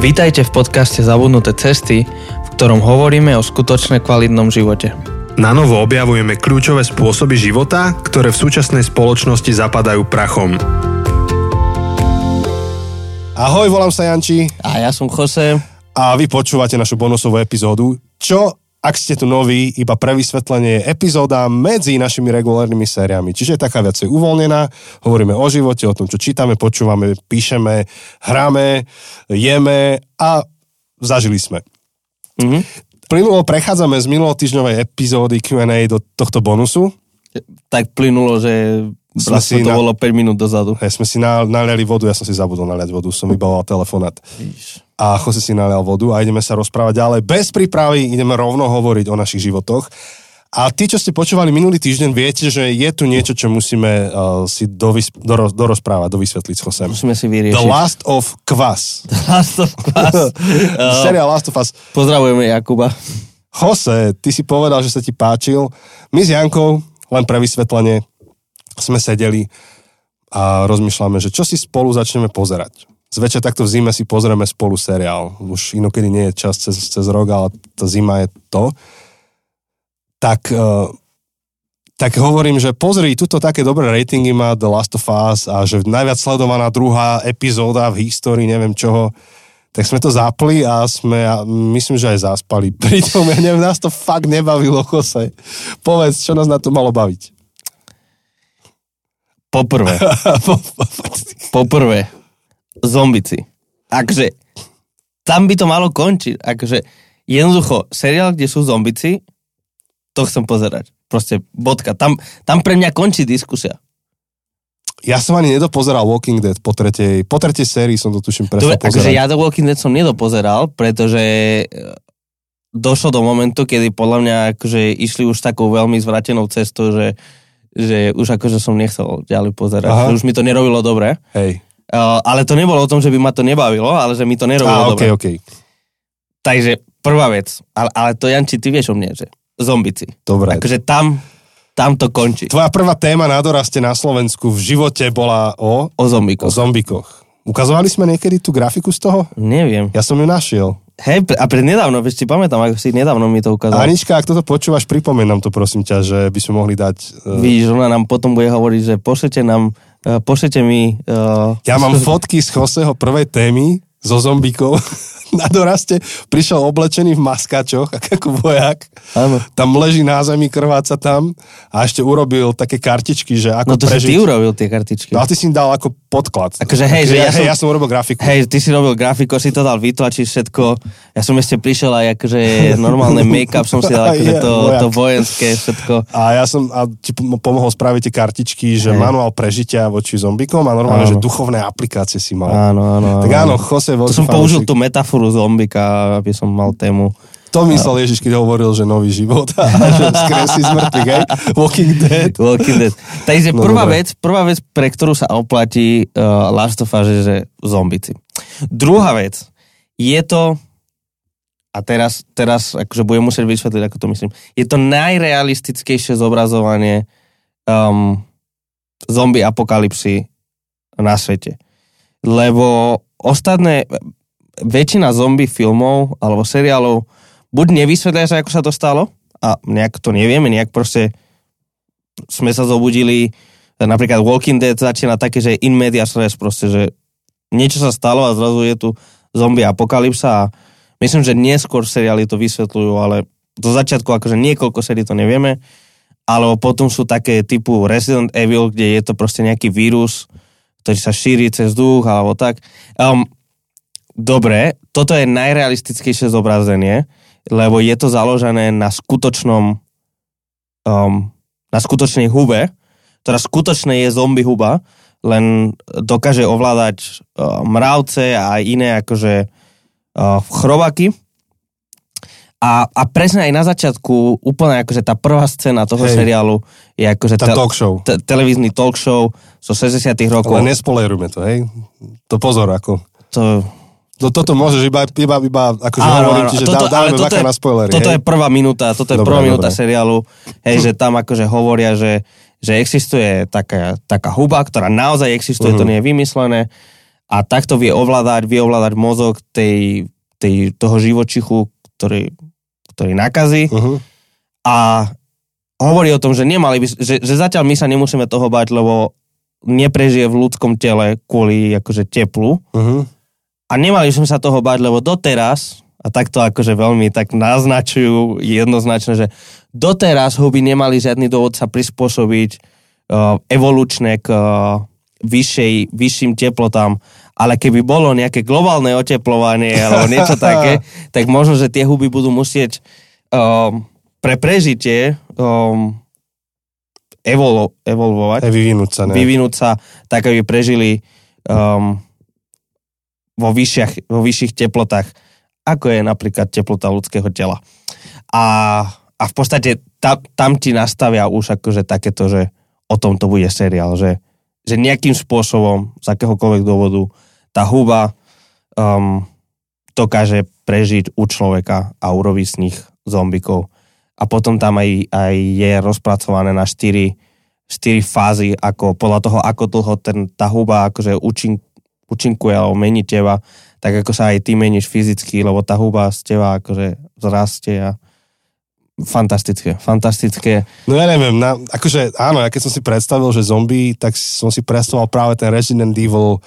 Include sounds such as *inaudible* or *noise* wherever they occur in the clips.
Vítajte v podcaste Zabudnuté cesty, v ktorom hovoríme o skutočne kvalitnom živote. Na novo objavujeme kľúčové spôsoby života, ktoré v súčasnej spoločnosti zapadajú prachom. Ahoj, volám sa Janči A ja som Jose. a vy počúvate našu bonusovú epizódu, čo, ak ste tu noví, iba pre vysvetlenie je epizóda medzi našimi regulárnymi sériami. Čiže je taká viacej uvoľnená, hovoríme o živote, o tom, čo čítame, počúvame, píšeme, hráme, jeme a zažili sme. Mhm. Plynulo prechádzame z minulotýždňovej epizódy Q&A do tohto bonusu. Tak plynulo, že Sme vlastne si to na- bolo 5 minút dozadu. Hej, sme si na- naliali vodu, ja som si zabudol naliať vodu, som mal telefonát. A Jose si nalial vodu a ideme sa rozprávať ďalej. Bez prípravy ideme rovno hovoriť o našich životoch. A tí, čo ste počúvali minulý týždeň, viete, že je tu niečo, čo musíme uh, si dovys- doro- dorozprávať, dovysvetliť s Josem. Musíme si The vyriešiť. Last of Kvas. Last of Us. *laughs* *laughs* Uh, Seriál Last of Us. Pozdravujeme Jakuba. Jose, ty si povedal, že sa ti páčil. My s Jankou, len pre vysvetlenie, sme sedeli a rozmýšľame, že čo si spolu začneme pozerať. Zväčša takto v zime si pozrieme spolu seriál. Už inokedy nie je čas cez, cez rok, ale tá zima je to. Tak, uh, tak hovorím, že pozri, tuto také dobré ratingy má The Last of Us a že najviac sledovaná druhá epizóda v histórii, neviem čoho. Tak sme to zapli a sme, a myslím, že aj zaspali. *laughs* Pritom, ja neviem, nás to fakt nebavilo, Jose. Povedz, čo nás na to malo baviť. Poprvé, *laughs* poprvé, zombici. Akže, tam by to malo končiť. Akože, jednoducho, seriál, kde sú zombici, to chcem pozerať. Proste, bodka. Tam, tam pre mňa končí diskusia. Ja som ani nedopozeral Walking Dead po tretej, po tretej sérii som to tuším prestal Dobre, akože pozerať. ja The Walking Dead som nedopozeral, pretože e, došlo do momentu, kedy podľa mňa akože išli už takou veľmi zvratenou cestou, že, že už akože som nechcel ďalej pozerať. Aha. Že už mi to nerobilo dobre. Hej. Uh, ale to nebolo o tom, že by ma to nebavilo, ale že mi to nerobilo Á, dobre. okej, okej. Takže prvá vec, ale, ale to Janči, ty vieš o mne, že zombici. Dobre. Akože tam, tam to končí. Tvoja prvá téma na doraste na Slovensku v živote bola o, O o zombikoch. zombikoch. Ukazovali sme niekedy tú grafiku z toho? Neviem. Ja som ju našiel. Hej, a pred nedávno, vieš, si pamätám, ako si nedávno mi to ukázal. Anička, ak toto počúvaš, pripomen nám to prosím ťa, že by sme mohli dať... Uh, Víš, ona nám potom bude hovoriť, že pošlete nám, uh, pošlete mi... Uh, ja mám *laughs* fotky z Joseho prvej témy zo zombikov. *laughs* na doraste prišiel oblečený v maskačoch, *laughs* ako vojak. Áno. Tam leží na zemi, krváca tam a ešte urobil také kartičky, že ako No to prežiť. si ty urobil tie kartičky. No a ty si im dal ako podklad. Akože hej, že ja hej, som- ja som urobil grafiku. Hej, ty si robil grafiko, si to dal vytlačiť všetko. Ja som ešte prišiel aj akože normálne make-up som si dal, *laughs* akože Je, to, vojak. to vojenské všetko. A ja som a ti pom- pomohol spraviť tie kartičky, že Hej. manuál prežitia voči zombikom a normálne, Áno. že duchovné aplikácie si mal. Áno, áno. Tak áno. Jose To som použil tú metaforu zombika, aby som mal tému. To myslel Ježiš, keď hovoril, že nový život a *laughs* že skresí z mŕtvych, hej? Walking Dead. Walking Dead. Takže No, prvá dobre. vec, prvá vec, pre ktorú sa oplatí uh, Last of Us, je, že zombici. Druhá vec, je to, a teraz, teraz akože budem musieť vysvetliť, ako to myslím, je to najrealistickejšie zobrazovanie um, zombie apokalipsy na svete. Lebo ostatné, väčšina zombie filmov alebo seriálov buď nevysvetlia sa, ako sa to stalo, a nejak to nevieme, nejak proste sme sa zobudili, napríklad Walking Dead začína také, že in media res proste, že niečo sa stalo a zrazu je tu zombie apokalypsa a myslím, že neskôr seriály to vysvetľujú, ale do začiatku akože niekoľko serií to nevieme, alebo potom sú také typu Resident Evil, kde je to proste nejaký vírus, ktorý sa šíri cez duch alebo tak. Um, dobre, toto je najrealistickejšie zobrazenie, lebo je to založené na skutočnom um, na skutočnej hube, ktorá skutočne je zombie huba, len dokáže ovládať uh, mravce a iné akože uh, chrobaky. A, a presne aj na začiatku, úplne akože tá prvá scéna toho Hej. seriálu je akože Tá talk show. te, televízny talk show zo 60 rokov. Ale nespolerujme to, hej? To pozor, ako. To, To, toto môžeš iba, iba, iba akože Áno, hovorím áno, ti, že toto- dá, dáme toto je- na spoilery, Toto hej? je prvá minúta, toto je Dobre, prvá minúta seriálu, hej, že *laughs* tam akože hovoria, že, že existuje taká, taká huba, ktorá naozaj existuje, Mhm. to nie je vymyslené a takto vie ovládať, vie ovládať mozog tej, tej, toho živočichu, ktorý, ktorý nakazí Uh-huh. a hovorí o tom, že nemali by, že, že zatiaľ my sa nemusíme toho bať, lebo neprežije v ľudskom tele kvôli akože teplu Uh-huh. A nemali sme sa toho bať, lebo doteraz, a takto akože veľmi tak naznačujú jednoznačne, že doteraz huby nemali žiadny dôvod sa prispôsobiť uh, evolučne k uh, vyššej, vyšším teplotám, ale keby bolo nejaké globálne oteplovanie *laughs* alebo niečo také, tak možno, že tie huby budú musieť um, pre prežitie um, evolu, evolvovať vyvinúť sa, ne? vyvinúť sa tak, aby prežili um, vo, vyššiach, vo vyšších teplotách, ako je napríklad teplota ľudského tela. A, a v podstate tam, tam ti nastavia už akože takéto, že o tom to bude seriál, že, že nejakým spôsobom, z akéhokoľvek dôvodu, tá huba um, dokáže prežiť u človeka a urobiť z nich zombikov. A potom tam aj, aj je rozpracované na štyri, štyri fázy, ako podľa toho, ako dlho ten, tá huba akože účin, účinkuje alebo mení teba, tak ako sa aj ty meníš fyzicky, lebo tá huba z teba akože zrastie a fantastické, fantastické. No ja neviem, na, akože áno, ja keď som si predstavil, že zombie, tak som si predstavoval práve ten Resident Evil,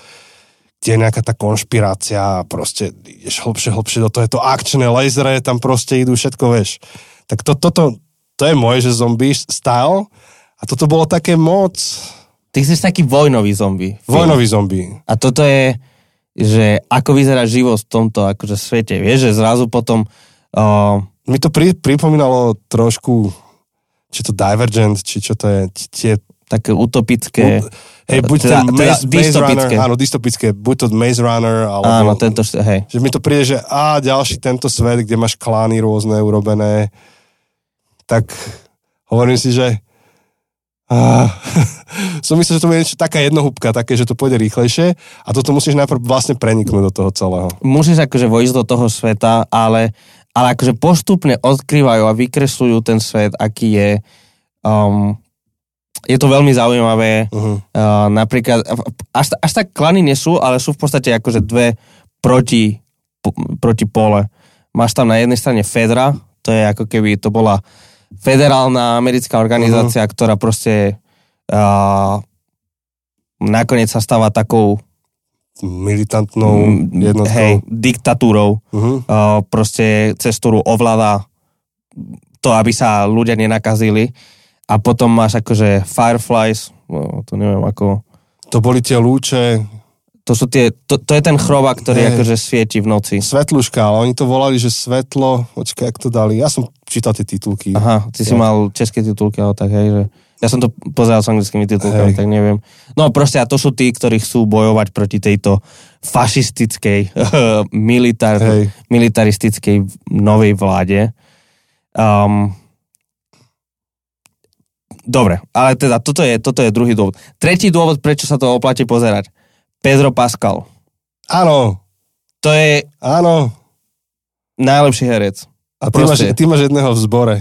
kde je nejaká tá konšpirácia a proste ideš hlbšie, hlbšie do toho, je to akčné, lasery tam proste idú, všetko vieš. Tak to, toto, to je moje, že zombie style a toto bolo také moc Ty chceš taký vojnový zombie. vojnový zombie. A toto je, že ako vyzerá život v tomto akože svete. Vieš, že zrazu potom uh, Mi to pri, pripomínalo trošku, či to Divergent, či čo to je, tie také utopické... Hej, buď teda, to teda Maze, Maze dystopické. Runner, áno, dystopické, buď to Maze Runner, alebo... Áno, tento, hej. Že mi to príde, že a ďalší tento svet, kde máš klány rôzne urobené, tak hovorím si, že a, *laughs* som myslel, že to bude niečo taká jednohúbka, také, že to pôjde rýchlejšie a toto musíš najprv vlastne preniknúť do toho celého. Musíš akože vojsť do toho sveta, ale, ale akože postupne odkrývajú a vykresľujú ten svet, aký je. Um, je to veľmi zaujímavé. Uh-huh. Uh, napríklad, až, až tak klany nie sú, ale sú v podstate akože dve proti, proti pole. Máš tam na jednej strane Fedra, to je ako keby to bola federálna americká organizácia, uh-huh. ktorá proste uh, nakoniec sa stáva takou Militantnou mm, jednotkou. hej, diktatúrou, Uh-huh. uh, proste cez ktorú ovláda to, aby sa ľudia nenakazili. A potom máš akože Fireflies, no, to neviem ako... To boli tie lúče, To, sú tie, to, to je ten chroba, ktorý Hej. akože svieti v noci. svetluška, ale oni to volali, že svetlo, počkaj, jak to dali, ja som čítal tie titulky. Aha, ty si Ja. mal české titulky, ale tak hej, že... Ja som to pozeral s anglickými titulkami, Hej. tak neviem. No proste a to sú tí, ktorí chcú bojovať proti tejto fašistickej, *laughs* militar, Hej. militaristickej novej vláde. Um, dobre, ale teda toto je, toto je druhý dôvod. Tretí dôvod, prečo sa to oplatí pozerať. Pedro Pascal. Áno, To je áno. najlepší herec. A ty máš, ty máš jedného v zbore.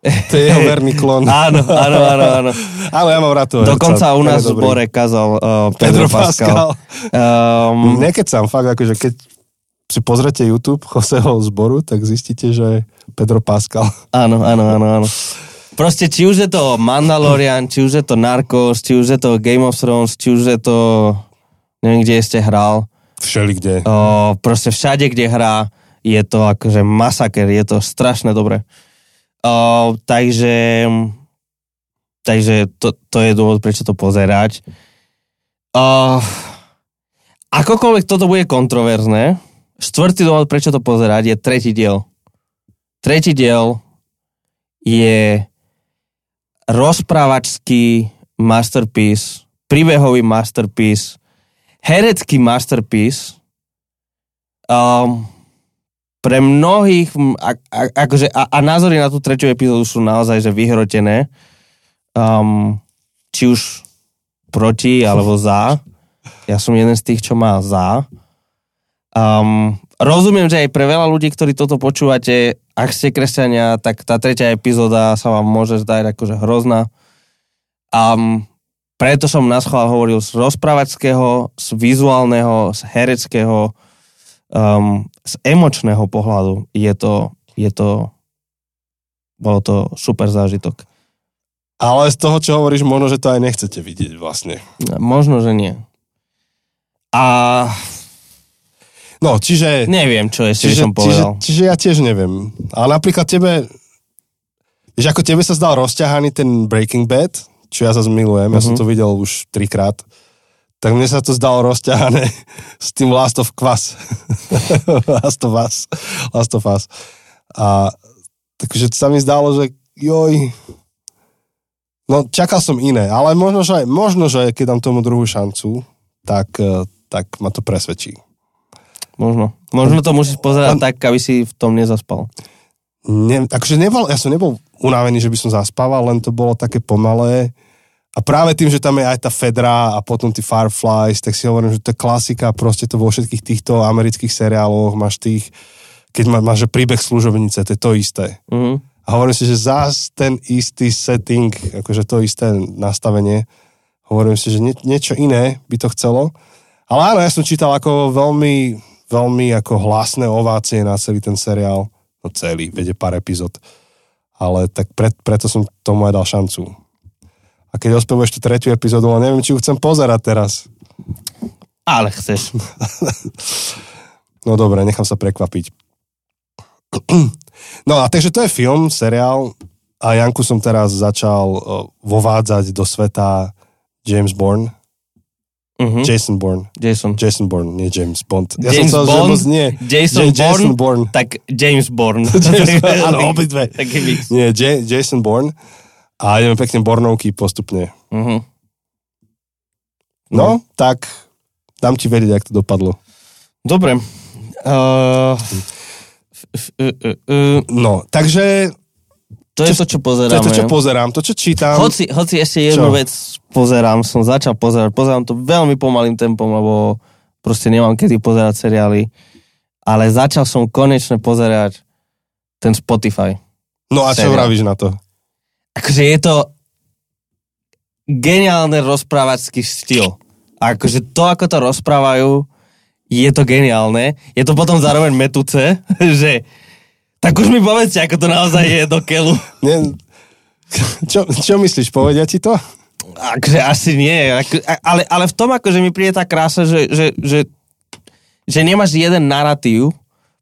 To je jeho *laughs* verný klon. Áno, áno, áno, áno. *laughs* Áno, ja mám rád toho herca, Dokonca u ten nás v zbore kazal uh, Pedro Pedro Pascal. Pascal. Um, Nekecam, fakt, akože keď si pozrete YouTube Joseho zboru, tak zistíte, že Pedro Pascal. áno, áno, áno, áno. Proste či už je to Mandalorian, či už je to Narcos, či už je to Game of Thrones, či už je to neviem, kde ste hral. Všelikde. O, proste všade, kde hrá, je to akože masaker, je to strašne dobre. O, takže takže to, to je dôvod, prečo to pozerať. O, akokoľvek toto bude kontroverzné, štvrtý dôvod, prečo to pozerať, je tretí diel. Tretí diel je rozprávačský masterpiece, príbehový masterpiece, herecký masterpiece. Um, pre mnohých, a, a, akože, a, a názory na tú tretiu epizódu sú naozaj že vyhrotené. Um, či už proti alebo za. Ja som jeden z tých, čo má za. Um, rozumiem, že aj pre veľa ľudí, ktorí toto počúvate, ak ste kresťania, tak tá tretia epizóda sa vám môže zdať akože hrozná. Um, preto som na schvál hovoril z rozprávačského, z vizuálneho, z hereckého, um, z emočného pohľadu. Je to, je to, bolo to super zážitok. Ale z toho, čo hovoríš, možno, že to aj nechcete vidieť vlastne. Možno, že nie. A No, čiže... neviem, čo ešte by Čiže, som čiže, povedal. čiže ja tiež neviem. Ale napríklad tebe, vieš, ako tebe sa zdal rozťahaný ten Breaking Bad, čo ja zase milujem, ja som Mhm. to videl už trikrát, tak mne sa to zdalo rozťahané s tým Last of Us. *laughs* Last of Us. Last of Us. A takže sa mi zdalo, že joj, no čakal som iné, ale možno, že, možno, že keď dám tomu druhú šancu, tak, eh, tak ma to presvedčí. Možno. Možno to musíš pozerať tak, aby si v tom nezaspal. Ne, akože nebol, ja som nebol unavený, že by som zaspával, len to bolo také pomalé. A práve tým, že tam je aj tá Fedra a potom tí Fireflies, tak si hovorím, že to je klasika, proste to vo všetkých týchto amerických seriáloch máš tých, keď má, máš príbeh služobnice, to je to isté. Mhm. A hovorím si, že zás ten istý setting, akože to isté nastavenie, hovorím si, že nie, niečo iné by to chcelo. Ale áno, ja som čítal ako veľmi, veľmi ako hlasné ovácie na celý ten seriál. No celý, vede pár epizód. Ale tak pre, preto som tomu aj dal šancu. A keď ospevuješ tú tretiu epizódu, ale neviem, či ju chcem pozerať teraz. Ale chceš. *laughs* No dobre, nechám sa prekvapiť. *clears throat* No a takže to je film, seriál a Janku som teraz začal uh, vovádzať do sveta James Bourne. Mhm. Jason Bourne. Jason. Jason Bourne, nie James Bond. Ja James som chcel, Bond, že moc nie. Jason, Ja- Jason Bourne, Bourne. tak James Bourne. *laughs* James áno, *laughs* obidve. Taký mix. Nie, J- Jason Bourne. A ideme pekne Bornovky postupne. Mhm. No, tak dám ti vedieť, jak to dopadlo. Dobre. Uh, No, takže to je to, čo to pozeráme. je to, čo pozerám, to, čo čítam. Hoci, hoci ešte jednu Čo? vec pozerám, som začal pozerať, pozerám to veľmi pomalým tempom, lebo proste nemám kedy pozerať seriály, ale začal som konečne pozerať ten Spotify. No a čo seriál. vravíš na to? Akože je to geniálny rozprávačský štýl. A akože to, ako to rozprávajú, je to geniálne. Je to potom zároveň metúce, *laughs* že tak už mi povedzte, ako to naozaj je do keľu. Nie, čo, čo myslíš, povedia ti to? Akože asi nie, ako, ale, ale v tom akože mi príde tá krása, že, že, že, že nemáš jeden narratív,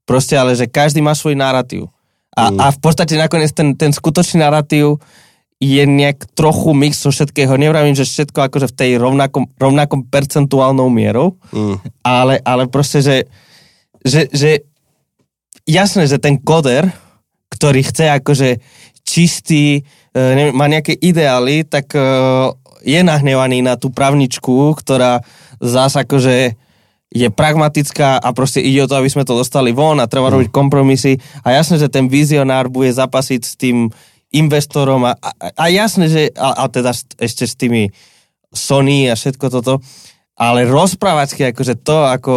proste, ale že každý má svoj narratív. A, Mm. a v podstate nakoniec ten, ten skutočný narratív je nejak trochu mix zo všetkého. Nevravím, že všetko akože v tej rovnakom, rovnakom percentuálnou mierou, Mm. ale, ale proste, že, že, že jasné, že ten koder, ktorý chce akože čistý, e, neviem, má nejaké ideály, tak e, je nahnevaný na tú pravničku, ktorá zás akože je pragmatická a proste ide o to, aby sme to dostali von a treba robiť kompromisy. A jasné, že ten vizionár bude zapasiť s tým investorom a, a, a jasné, že a, a teda ešte s tými Sony a všetko toto, ale rozprávačky, akože to ako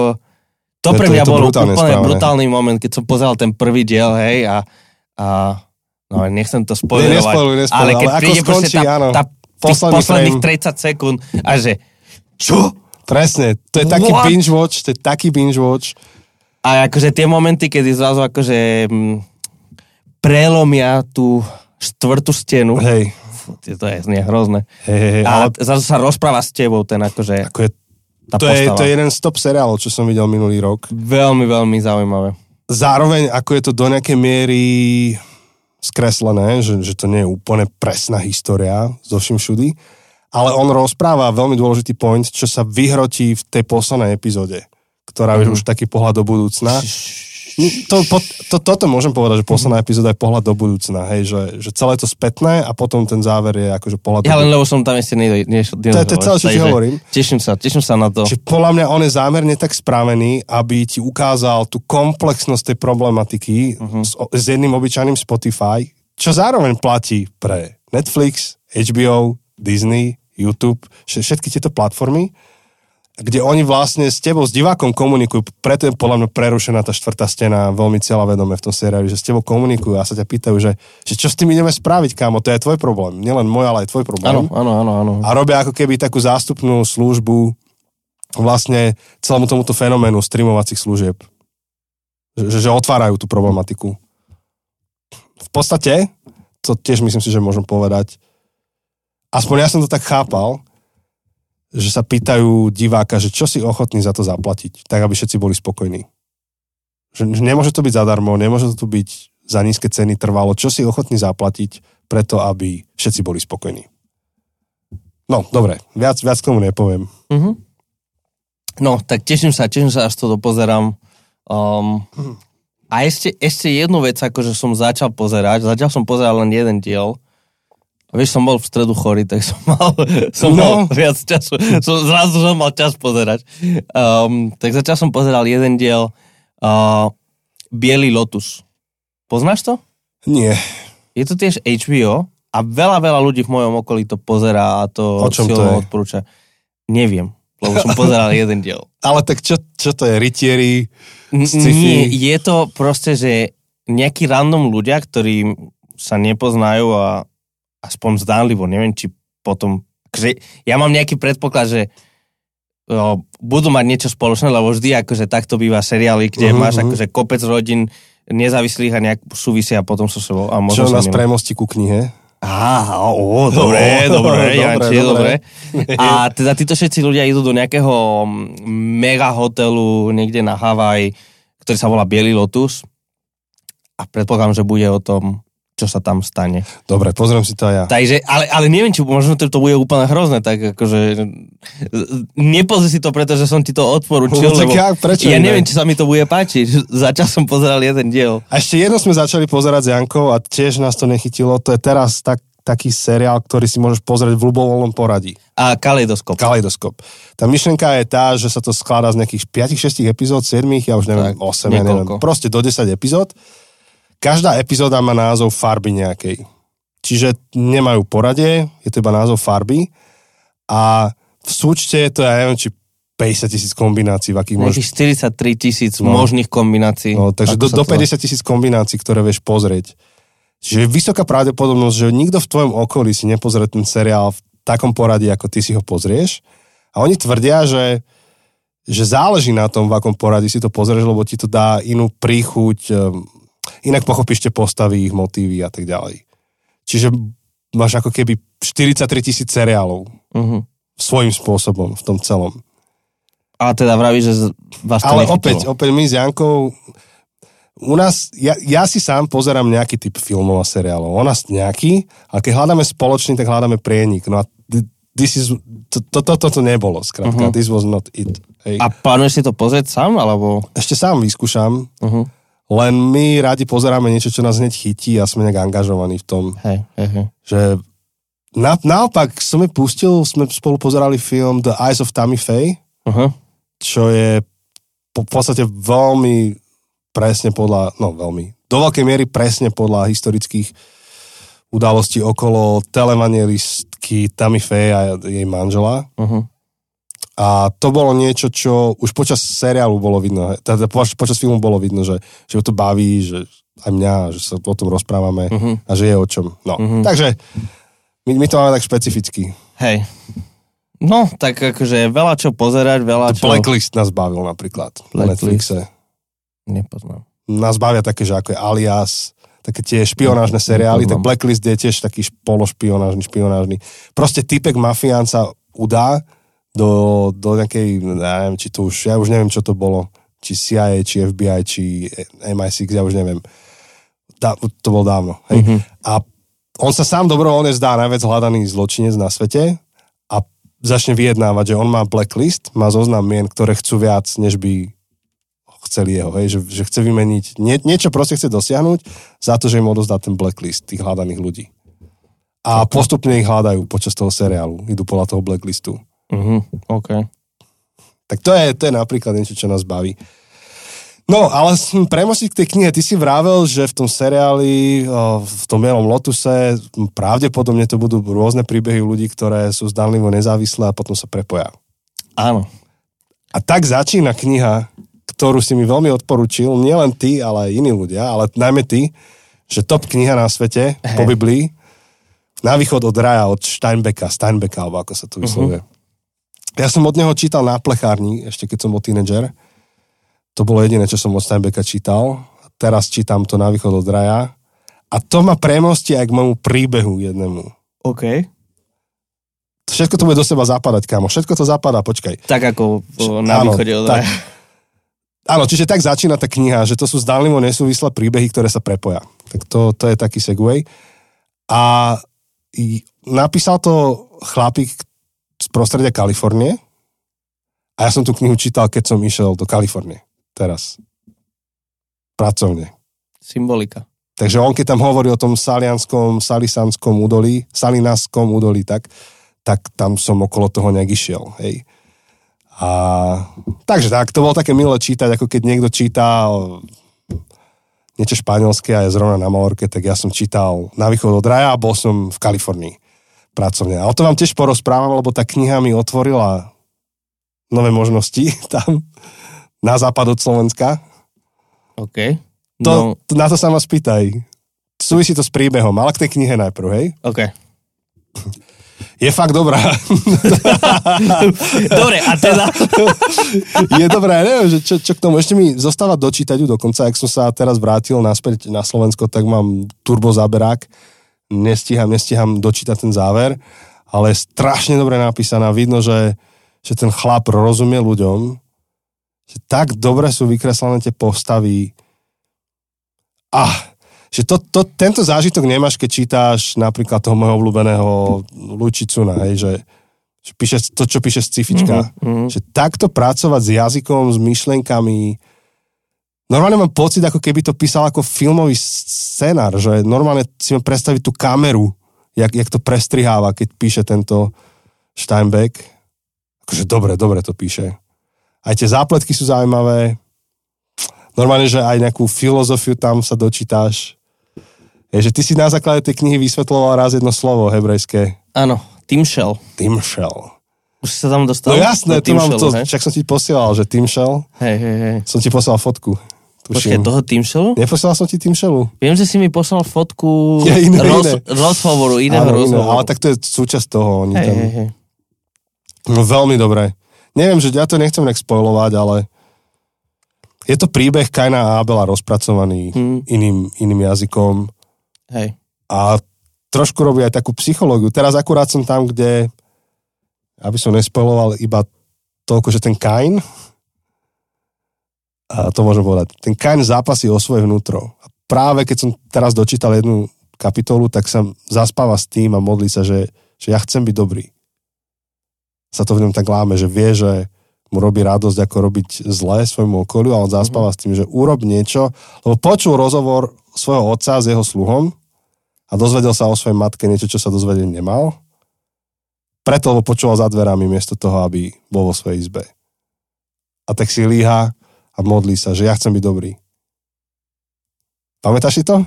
to Je pre mňa to bol úplne spravené. brutálny moment, keď som pozeral ten prvý diel, hej, a, a no, nechcem to spoilerovať. nespojluj, ale keď ale príde skončí, tá, áno. tá Posledný posledných frame. 30 sekúnd a že čo? Presne, to je taký What? binge watch, to je taký binge watch. A akože tie momenty, kedy zrazu akože mm, prelomia tú štvrtú stenu, Hej, Fú, to je znie hrozné. hej, hej, hej, A ale zrazu sa rozpráva s tebou ten akože ako je, tá to, je, to je jeden z top seriálov, čo som videl minulý rok. Veľmi, veľmi zaujímavé. Zároveň, ako je to do nejakej miery skreslené, že, že to nie je úplne presná história zo všim všudy, ale on rozpráva veľmi dôležitý point, čo sa vyhrotí v tej poslednej epizóde, ktorá Mhm. je už taký pohľad do budúcna. To, po, to, toto môžem povedať, že posledná epizóda je pohľad do budúcna, hej, že, že celé to spätné a potom ten záver je akože pohľad Ja do len lebo som tam ešte nešiel. To je- to je celé, čo ti hovorím. Teším sa, teším sa na to. Čiže podľa mňa on je zámerne tak spravený, aby ti ukázal tú komplexnosť tej problematiky Mhm. uh-huh. s, s jedným obyčajným Spotify, čo zároveň platí pre Netflix, HBO, Disney, YouTube, vš- všetky tieto platformy, kde oni vlastne s tebou, s divákom komunikujú, preto je podľa mňa prerušená tá štvrtá stena veľmi cieľavedome v tom seriáli, že s tebou komunikujú a sa ťa pýtajú, že, že čo s tým ideme spraviť, kámo, to je tvoj problém. Nielen môj, ale aj tvoj problém. Áno, áno, áno, áno. A robia ako keby takú zástupnú službu vlastne celému tomuto fenoménu streamovacích služieb. Že, že otvárajú tú problematiku. V podstate, to tiež myslím si, že môžem povedať, aspoň ja som to tak chápal, že sa pýtajú diváka, že čo si ochotný za to zaplatiť, tak aby všetci boli spokojní. Že, že nemôže to byť zadarmo, nemôže to tu byť za nízke ceny trvalo, čo si ochotný zaplatiť preto, aby všetci boli spokojní. No, dobre, viac, viac k tomu nepoviem. Mhm. No, tak teším sa, teším sa, až to dopozerám. Um, a ešte, ešte jednu vec, akože som začal pozerať, zatiaľ som pozeral len jeden diel, vieš, som bol v stredu chorý, tak som *laughs* mal, som No. mal viac času. Som, zrazu som mal čas pozerať. Um, tak zatiaľ som pozeral jeden diel uh, Bielý lotus. Poznáš to? Nie. Je to tiež HBO a veľa, veľa ľudí v mojom okolí to pozerá a to O čom to je? odporúča. Neviem, lebo som *laughs* pozeral jeden diel. Ale tak čo, čo to je? Rytieri? Sci-fi? Nie, je to proste, že nejakí random ľudia, ktorí sa nepoznajú a aspoň zdánlivo, neviem, či potom... Že ja mám nejaký predpoklad, že o, budú mať niečo spoločné, lebo vždy akože takto býva seriály, kde Mhm, máš mhm. akože kopec rodín nezávislých a nejak súvisia potom so sebou. A možno Čo nás premostí ku knihe? Á, ó, dobre, dobre, dobre, Janči, dobre. dobre. A teda títo všetci ľudia idú do nejakého mm, mega hotelu niekde na Havaj, ktorý sa volá Bielý Lotus. A predpokladám, že bude o tom, čo sa tam stane. Dobre, pozriem si to aj ja. Takže, ale, ale neviem, či možno to, to bude úplne hrozné, tak akože nepozri si to, pretože som ti to odporučil, No, lebo ja- prečo ja neviem, či sa mi to bude páčiť. *laughs* Začal som pozeral jeden diel. A ešte jedno sme začali pozerať s Jankou a tiež nás to nechytilo. To je teraz tak, taký seriál, ktorý si môžeš pozrieť v ľubovoľnom poradí. A kaleidoskop. Kaleidoskop. Tá myšlenka je tá, že sa to skladá z nejakých 5-6 epizód, 7, ja už neviem, Tak, 8, ja neviem. Proste do 10 epizód. Každá epizóda má názov farby nejakej. Čiže nemajú poradie, je to iba názov farby. A v súčte je to, ja neviem, či 50 tisíc kombinácií, v akých môžeš Nejakých 43 tisíc No. možných kombinácií. No, takže do, do to- 50 tisíc kombinácií, ktoré vieš pozrieť. Čiže je vysoká pravdepodobnosť, že nikto v tvojom okolí si nepozrie ten seriál v takom poradí, ako ty si ho pozrieš. A oni tvrdia, že, že záleží na tom, v akom poradí si to pozrieš, lebo ti to dá inú príchuť, um, inak pochopíš tie postavy, ich motívy a tak ďalej. Čiže máš ako keby 43 tisíc seriálov Uh-huh. svojím spôsobom v tom celom. A teda vraví, že vás to Ale nechytilo. opäť, opäť my s Jankou, u nás, ja, ja si sám pozerám nejaký typ filmov a seriálov. O nás nejaký, ale keď hľadáme spoločný, tak hľadáme prienik. No a th- this is, to, to, to, to, to nebolo, skrátka. Uh-huh. This was not it. Hej. A plánuješ si to pozrieť sám, alebo... Ešte sám vyskúšam, Uh-huh. Len my radi pozeráme niečo, čo nás hneď chytí a sme nejak angažovaní v tom, Hej, hej, hej. že na, naopak som mi pustil, sme spolu pozerali film The Eyes of Tammy Faye, Uh-huh. čo je po, v podstate veľmi presne podľa, no veľmi, do veľkej miery presne podľa historických udalostí okolo televangelistky Tammy Faye a jej manžela. Uh-huh. A to bolo niečo, čo už počas seriálu bolo vidno, teda poč- počas filmu bolo vidno, že, že ho to baví, že aj mňa, že sa o tom rozprávame Uh-huh. a že je o čom. No, Mhm. takže my, my to máme tak špecificky. Hej. No, tak akože veľa čo pozerať, veľa čo... Blacklist nás bavil napríklad na. Netflixe. Nepoznám. nás bavia také, že ako je Alias, také tie špionážne seriály, tak. Blacklist je tiež taký pološpionážny, špionážny. Proste typek mafián sa udá do, do nejakej, ja neviem, či to už, ja už neviem, čo to bolo, či CIA, či FBI, či MI6, ja už neviem. Dá, to bolo dávno. Hej. Mhm. A on sa sám dobrovoľne zdá najviac hľadaný zločinec na svete a začne vyjednávať, že on má blacklist, má zoznam mien, ktoré chcú viac, než by chceli jeho, hej, že, že chce vymeniť, nie, niečo proste chce dosiahnuť za to, že im odozdá ten blacklist tých hľadaných ľudí. A postupne ich hľadajú počas toho seriálu, idú podľa toho blacklistu. Uh-huh. OK. Tak to je, to je napríklad niečo, čo nás baví. No, ale som premostiť k tej knihe, ty si vravel, že v tom seriáli, v tom Bielom Lotuse, pravdepodobne to budú rôzne príbehy ľudí, ktoré sú zdanlivo nezávislé a potom sa prepoja. Áno. A tak začína kniha, ktorú si mi veľmi odporučil, nielen ty, ale aj iní ľudia, ale najmä ty, že top kniha na svete Hej. po Biblii, Na východ od raja, od Steinbecka, Steinbecka, alebo ako sa to vyslovuje. Ja som od neho čítal na plechárni, ešte keď som bol tínedžer. To bolo jediné, čo som od Steinbecka čítal. Teraz čítam to na východ od raja. A to ma premosti aj k môjmu príbehu jednému. OK. Všetko to bude do seba zapadať, kámo. Všetko to zapadá, počkaj. Tak ako na Áno, východe od tak. raja. Áno, čiže tak začína tá kniha, že to sú zdánlivo nesúvislé príbehy, ktoré sa prepoja. Tak to, to je taký segway. A napísal to chlapík prostredia Kalifornie a ja som tú knihu čítal, keď som išiel do Kalifornie. Teraz. Pracovne. Symbolika. Takže on, keď tam hovorí o tom salianskom, salisanskom údolí, salinaskom údolí, tak, tak tam som okolo toho nejak išiel, hej. A, takže tak, to bolo také milé čítať, ako keď niekto číta niečo španielské a je zrovna na Malorke, tak ja som čítal na východ od raja a bol som v Kalifornii pracovne. A o to vám tiež porozprávam, lebo tá kniha mi otvorila nové možnosti *laughs* tam na západ od Slovenska. OK. To, No, to, na to sa ma spýtaj. Súvisí to s príbehom, ale k tej knihe najprv, hej? OK. Je fakt dobrá. *laughs* Dobre, a teda... *laughs* je dobrá, ja neviem, že čo, čo k tomu. Ešte mi zostáva dočítať ju dokonca, ak som sa teraz vrátil naspäť na Slovensko, tak mám turbo záberák. Nestíham, nestíham dočítať ten záver, ale je strašne dobre napísaná. Vidno, že, že ten chlap rozumie ľuďom, že tak dobre sú vykreslené tie postavy. Ah, že to, to, tento zážitok nemáš, keď čítáš napríklad toho môjho obľúbeného Lučicuna, hej, že, že píše to, čo píše scifička. Mhm, mhm. Že takto pracovať s jazykom, s myšlenkami. Normálne mám pocit, ako keby to písal ako filmový scenár, že normálne si mám predstaviť tú kameru, jak, jak to prestriháva, keď píše tento Steinbeck. Akože dobre, dobre to píše. Aj tie zápletky sú zaujímavé. Normálne, že aj nejakú filozofiu tam sa dočítáš. Je, že ty si na základe tej knihy vysvetloval raz jedno slovo hebrejské. Áno, Timšel. Timšel. Už sa tam dostal? No jasné, tu mám to, však som ti posielal, že Timšel. Hej, hej, hej. Som ti poslal fotku. Tuším. toho Timšelu? Neposlal som ti Timšelu? Viem, že si mi poslal fotku *laughs* Ja, iné, roz, iné. rozhovoru, iného Áno, iné, rozhovoru. ale tak to je súčasť toho. Oni hej, tam... hej, hej. No veľmi dobré. Neviem, že ja to nechcem nejak spoilovať, ale je to príbeh Kaina a Abela rozpracovaný Hmm. iným, iným jazykom hej. a trošku robí aj takú psychológiu. Teraz akurát som tam, kde, aby som nespoiloval iba toľko, že ten Kain, a to môžem povedať, ten Kain zápasí o svoje vnútro. A práve keď som teraz dočítal jednu kapitolu, tak sa zaspáva s tým a modlí sa, že, že ja chcem byť dobrý. Sa to v ňom tak láme, že vie, že mu robí radosť, ako robiť zlé svojmu okoliu a on zaspáva s tým, že urob niečo, lebo počul rozhovor svojho otca s jeho sluhom a dozvedel sa o svojej matke niečo, čo sa dozvedieť nemal. Preto, lebo počúval za dverami miesto toho, aby bol vo svojej izbe. A tak si líha a modlí sa, že ja chcem byť dobrý. Pamätáš si to?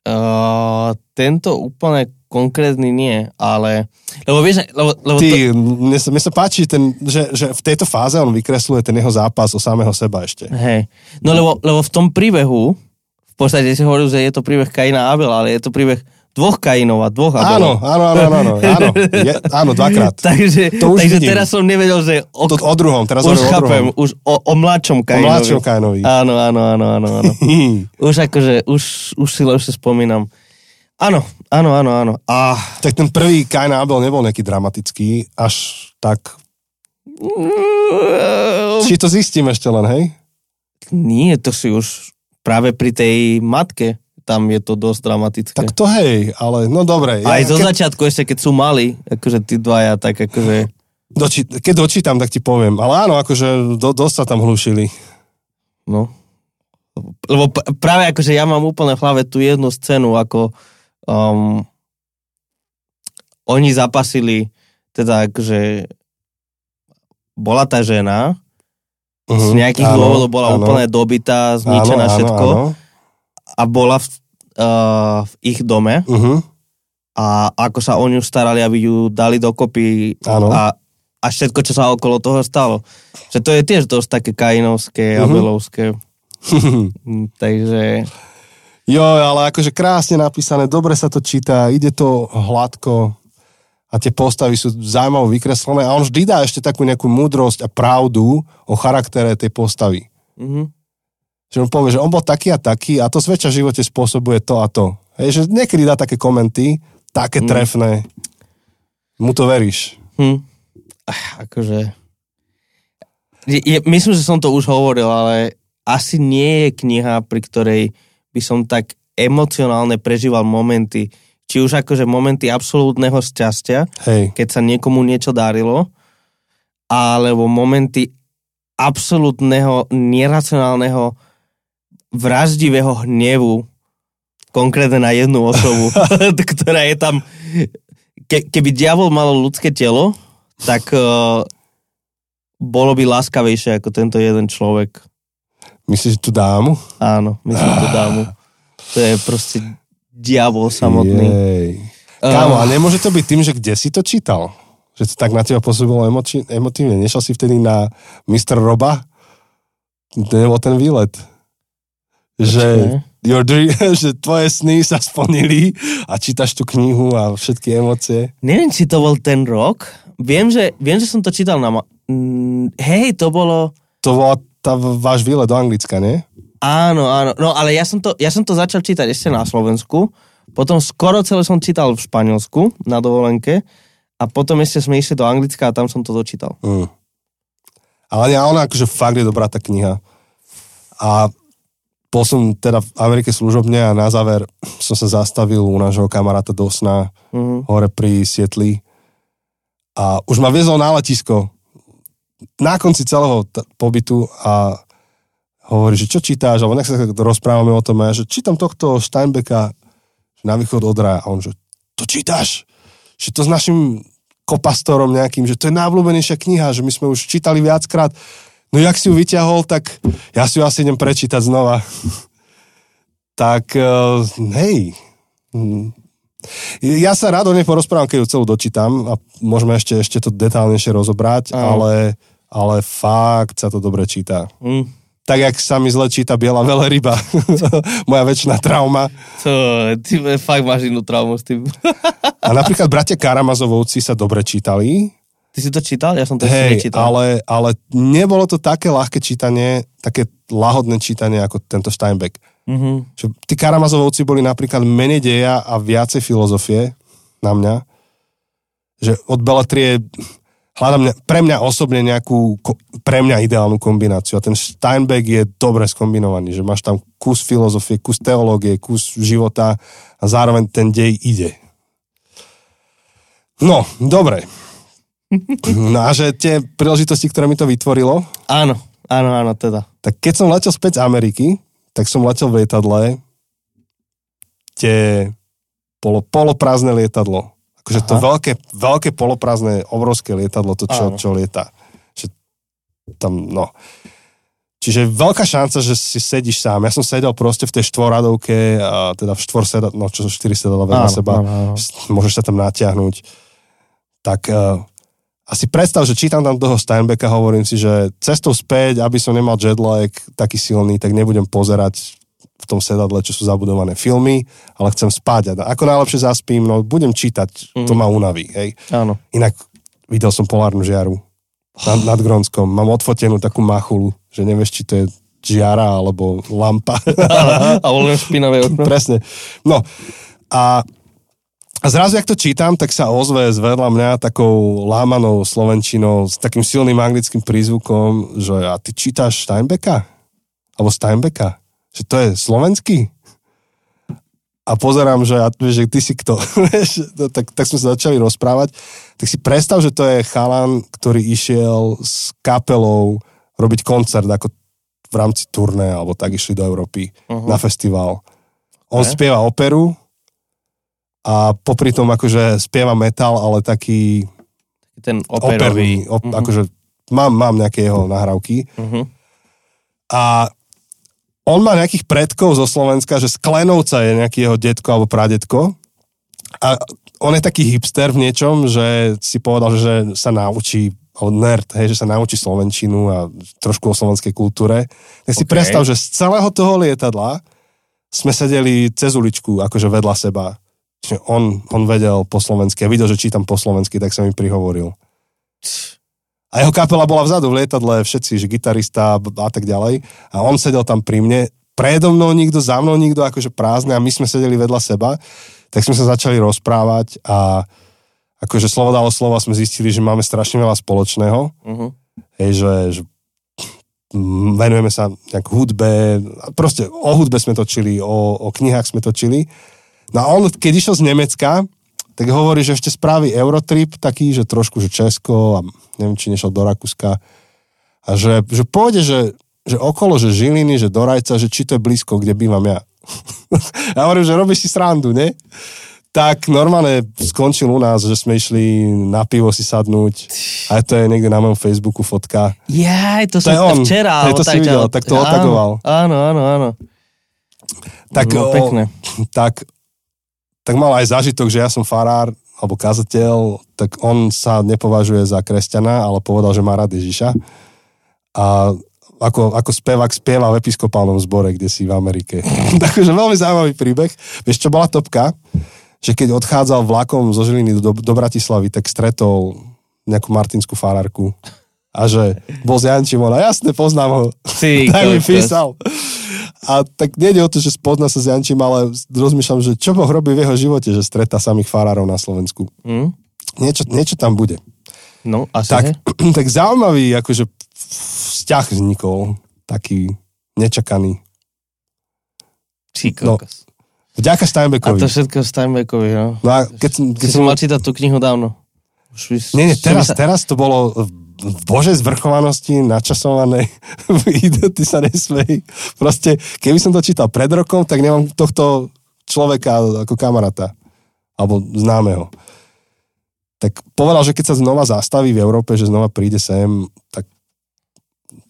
Uh, tento úplne konkrétny nie, ale... Lebo vieš, lebo, lebo to, Ty, mne, sa, mne sa páči, ten, že, že v tejto fáze on vykresluje ten jeho zápas o samého seba ešte. Hej. No lebo, lebo v tom príbehu, v podstate si hovoril, že je to príbeh Kaina Abela, ale je to príbeh dvoch Kainov a dvoch Áno, áno, áno, áno, áno, je, áno dvakrát. *laughs* takže To už takže vidím. teraz som nevedel, že o, To, o druhom, teraz už o chápem, druhom. už o, o mladšom O Kainovi. mladšom Kainovi. Áno, áno, áno, áno, áno. *laughs* už akože, už, už si lepšie spomínam. Áno, áno, áno, áno. A Tak ten prvý Kain a Abel nebol nejaký dramatický, až tak... Či to zistím ešte len, hej? nie, to si už práve pri tej matke, tam je to dosť dramatické. Tak to hej, ale no dobre. Aj zo keď, začiatku ešte, keď sú mali, akože tí dvaja, tak akože... doči, keď dočítam, tak ti poviem. Ale áno, akože do, dosť sa tam hlušili. No. Lebo práve akože ja mám úplne v hlave tú jednu scénu, ako um, oni zapasili, teda akože bola tá žena, z nejakých Mhm. Áno, dôvodov bola áno. úplne dobitá, zničená Áno, áno, všetko Áno, a bola v, uh, v ich dome Uh-huh. a ako sa o ňu starali, aby ju dali dokopy Áno. a a všetko, čo sa okolo toho stalo. Že to je tiež dosť také kainovské. *laughs* Mm, Takže Jo, ale akože krásne napísané, dobre sa to číta, ide to hladko a tie postavy sú zaujímavo vykreslené a on vždy dá ešte takú nejakú múdrosť a pravdu o charaktere tej postavy. mhm. Že on povie, že on bol taký a taký a to zväčša v živote spôsobuje to a to. Hej, že niekedy dá také komenty, také Mm. trefné. Mu to veríš. Hm. Ach, akože... Je, myslím, že som to už hovoril, ale asi nie je kniha, pri ktorej by som tak emocionálne prežíval momenty, či už akože momenty absolútneho šťastia, Hej. keď sa niekomu niečo darilo, alebo momenty absolútneho, neracionálneho, vraždivého hnevu, konkrétne na jednu osobu, *laughs* *laughs* ktorá je tam... Ke, keby diabol malo ľudské telo, tak uh, bolo by láskavejšie ako tento jeden človek. Myslíš, tú dámu? Áno, myslím to dámu. To je proste diabol samotný. Jej. Kámo, a nemôže to byť tým, že kde si to čítal? Že to tak na teba pôsobilo emoči- emotívne. Nešiel si vtedy na Mr. Roba? To nebol ten výlet. Že, your dream, *laughs* že tvoje sny sa splnili a čítaš tú knihu a všetky emócie. Neviem, či to bol ten rok. Viem, že, viem, že som to čítal na... Ma- mm, hej, to bolo... To bola tá váš výlet do Anglicka, nie? Áno, áno. No ale ja som, to, ja som to začal čítať ešte na Slovensku. Potom skoro celé som čítal v Španielsku na dovolenke. A potom ešte sme išli do Anglicka a tam som to dočítal. Mm. Ale nie, ona akože fakt je dobrá tá kniha. A bol som teda v Amerike služobne a na záver som sa zastavil u nášho kamaráta do sna Mhm. hore pri Sietli a už ma viezol na letisko na konci celého t- pobytu a hovorí, že čo čítáš, alebo nech sa rozprávame o tom, a ja, že čítam tohto Steinbecka na východ od raja. A on, že to čítaš? Že to s našim kopastorom nejakým, že to je najobľúbenejšia kniha, že my sme už čítali viackrát. No jak si ju vyťahol, tak ja si ju asi idem prečítať znova. *laughs* tak uh, hej, Mm. ja sa rád o nej porozprávam, keď ju celú dočítam a môžeme ešte, ešte to detálnejšie rozobrať, Áno. ale, ale fakt sa to dobre číta. Mm. Tak, jak sa mi zle číta Biela veľryba. *laughs* Moja väčšiná trauma. To, ty fakt máš inú traumu s tým. A napríklad bratia Karamazovovci sa dobre čítali, Ty si to čítal? Ja som to hej, nečítal. ale, ale nebolo to také ľahké čítanie, také lahodné čítanie ako tento Steinbeck. Mhm. Že tí Karamazovovci boli napríklad menej deja a viacej filozofie na mňa. Že od Belletrie hľadám pre mňa osobne nejakú, pre mňa ideálnu kombináciu. A ten Steinbeck je dobre skombinovaný, že máš tam kus filozofie, kus teológie, kus života a zároveň ten dej ide. No, dobre. No a že tie príležitosti, ktoré mi to vytvorilo, Áno, áno, áno, teda. tak keď som letel späť z Ameriky, tak som letel v lietadle, kde bolo poloprázdne lietadlo. Akože to Aha. veľké, veľké poloprázdne, obrovské lietadlo, to čo, Áno. čo lieta. Že tam, no. Čiže veľká šanca, že si sedíš sám. Ja som sedel proste v tej štvorradovke, a teda v štvor sedadla, no čo sú štyri sedadla vedľa seba. áno, áno. Môžeš sa tam natiahnuť. Tak uh, asi predstav, že čítam tam toho Steinbecka, hovorím si, že cestou späť, aby som nemal jetlag taký silný, tak nebudem pozerať v tom sedadle, čo sú zabudované filmy, ale chcem spať. A ako najlepšie zaspím, no budem čítať, to Mhm. ma unaví. Hej. Áno. Inak videl som polárnu žiaru nad, nad Grónskom. Mám odfotenú takú machulu, že nevieš, či to je žiara alebo lampa. A bolo len špinavé okno. *laughs* Presne. No a, a zrazu, jak to čítam, tak sa ozve zvedľa mňa takou lámanou slovenčinou s takým silným anglickým prízvukom, že a ty čítaš Steinbecka? Alebo Steinbecka? Že to je slovenský? A pozerám, že, a, že ty si kto? *laughs* No, tak, tak sme sa začali rozprávať. Tak si predstav, že to je chalan, ktorý išiel s kapelou robiť koncert ako v rámci turné, alebo tak išli do Európy Uh-huh. na festival. On Ok. spieva operu a popri tom akože spieva metal, ale taký Ten operný. operový. Op, Mhm. akože mám, mám nejaké jeho nahrávky. Mhm. A on má nejakých predkov zo Slovenska, že z Klenovca je nejaký jeho detko alebo pradetko. A on je taký hipster v niečom, že si povedal, že sa naučí nerd, hej, že sa naučí slovenčinu a trošku o slovenskej kultúre. Tak si OK. predstav, že z celého toho lietadla sme sedeli cez uličku, akože vedľa seba. Čiže on, on vedel po slovensky a videl, že čítam po slovensky, tak sa mi prihovoril. A jeho kapela bola vzadu v lietadle, všetci, že gitarista a tak ďalej. A on sedel tam pri mne, predo mnou nikto, za mnou nikto, akože prázdne a my sme sedeli vedľa seba. Tak sme sa začali rozprávať a akože slovo dalo slovo a sme zistili, že máme strašne veľa spoločného. Uh-huh. Hej, že, že venujeme sa nejak hudbe, proste o hudbe sme točili, o, o knihách sme točili. No a on, keď išiel z Nemecka, tak hovorí, že ešte spraví Eurotrip taký, že trošku, že Česko a neviem, či nešiel do Rakúska. A že, že pôjde, že, že okolo, že Žiliny, že do Rajca, že či to je blízko, kde bývam ja. *laughs* ja hovorím, že robíš si srandu, ne? Tak normálne skončil u nás, že sme išli na pivo si sadnúť. A to je niekde na mojom Facebooku fotka. Jaj, to, To som je on. včera. Hej, to alebo si videl, tak to áno, otagoval. Áno, áno, áno. Tak, No, o, pekné. tak, tak mal aj zážitok, že ja som farár alebo kazateľ, tak on sa nepovažuje za kresťana, ale povedal, že má rád Ježiša. A ako, ako spevák spieva v episkopálnom zbore, kde si v Amerike. *laughs* Takže veľmi zaujímavý príbeh. Vieš, čo bola topka? Že keď odchádzal vlakom zo Žiliny do, do Bratislavy, tak stretol nejakú martinskú farárku. A že bol z Jančimona. Jasne, poznám ho. Ty, *laughs* tak mi písal. A tak nejde o to, že spozna sa s Jančím, ale rozmýšľam, že čo Boh robí v jeho živote, že stretá samých farárov na Slovensku. Hm? Niečo, niečo tam bude. No, asi Tak, hej. *clears throat* tak zaujímavý akože vzťah vznikol, taký nečakaný. Ty no. Vďaka A Steinbeckovi. to všetko Steinbeckovi, no. No a keď, keď si som... mal čítať tú knihu dávno. Už Nie, nie, teraz, teraz to bolo v Božej zvrchovanosti, načasovanej, ty sa nesmej. Proste, keby som to čítal pred rokom, tak nemám tohto človeka ako kamaráta, alebo známeho. Tak povedal, že keď sa znova zastaví v Európe, že znova príde sem, tak,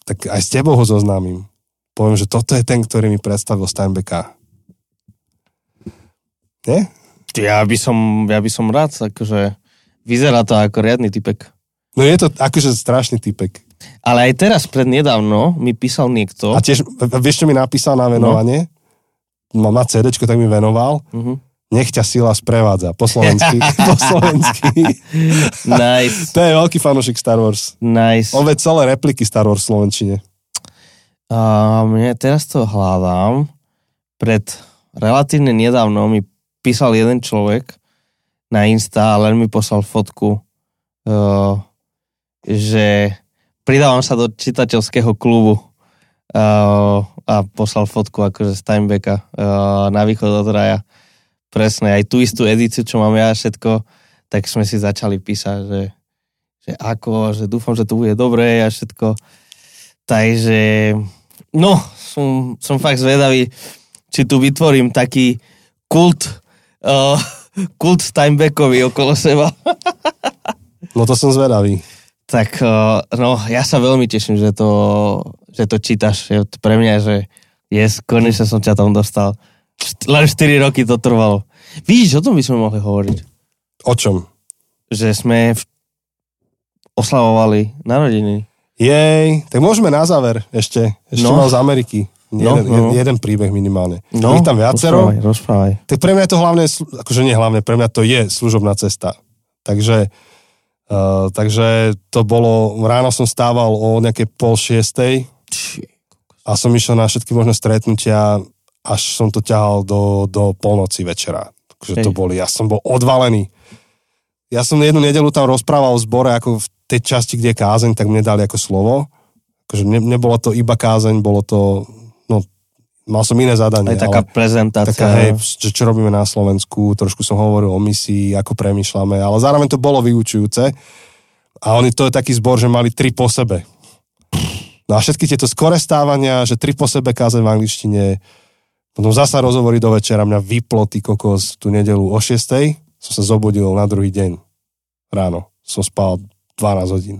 tak aj s tebou ho zoznámim. Poviem, že toto je ten, ktorý mi predstavil Steinbecka. Nie? Ja by som, ja by som rád, akože vyzerá to ako riadny typek. No je to akože strašný typek. Ale aj teraz, pred nedávno, mi písal niekto. A tiež, vieš, čo mi napísal na venovanie? No. Má CDčko, tak mi venoval. Uh-huh. Nech ťa sila sprevádza. Po slovensky. *laughs* po slovensky. Nice, to je veľký fanúšik Star Wars. nice. On vie celé repliky Star Wars v Slovenčine. A mne teraz to hľadám. Pred relatívne nedávno mi písal jeden človek na Insta, len mi poslal fotku, uh, že pridávam sa do čitateľského klubu uh, a poslal fotku akože Steinbecka uh, na východ od raja. Presne, aj tú istú edíciu, čo mám ja všetko, tak sme si začali písať, že, že ako, že dúfam, že to bude dobré a všetko. Takže, no, som, som fakt zvedavý, či tu vytvorím taký kult, uh, kult Steinbeckovi okolo seba. No to som zvedavý. Tak, uh, no, ja sa veľmi teším, že to, že to čítaš. Je pre mňa, že yes, konečne som ťa tam dostal. Len 4 roky to trvalo. Vidíš, o tom by sme mohli hovoriť. O čom? Že sme v... oslavovali narodeniny. Jej, tak môžeme na záver ešte. Ešte No. mal z Ameriky. No, Jeden, no, jeden príbeh minimálne. No, Ich tam viacero. Rozprávaj, rozprávaj. Tak pre mňa to hlavne, akože nie hlavne, pre mňa to je služobná cesta. Takže, uh, takže to bolo, ráno som stával o nejakej pol šiestej a som išiel na všetky možné stretnutia, až som to ťahal do, do polnoci večera. Takže to boli, ja som bol odvalený. Ja som jednu nedelu tam rozprával v zbore, ako v tej časti, kde je kázeň, tak mne dali ako slovo. Akože ne, nebolo to iba kázeň, bolo to, mal som iné zadanie. Aj taká ale... prezentácia. Taká, hej, že čo robíme na Slovensku, trošku som hovoril o misii, ako premyšľame, ale zároveň to bolo vyučujúce. A oni to je taký zbor, že mali tri po sebe. No a všetky tieto skore stávania, že tri po sebe kázeň v angličtine, potom zasa rozhovory do večera, mňa vyplo ty kokos tú nedelu o 6. som sa zobudil na druhý deň ráno. Som spal 12 hodín.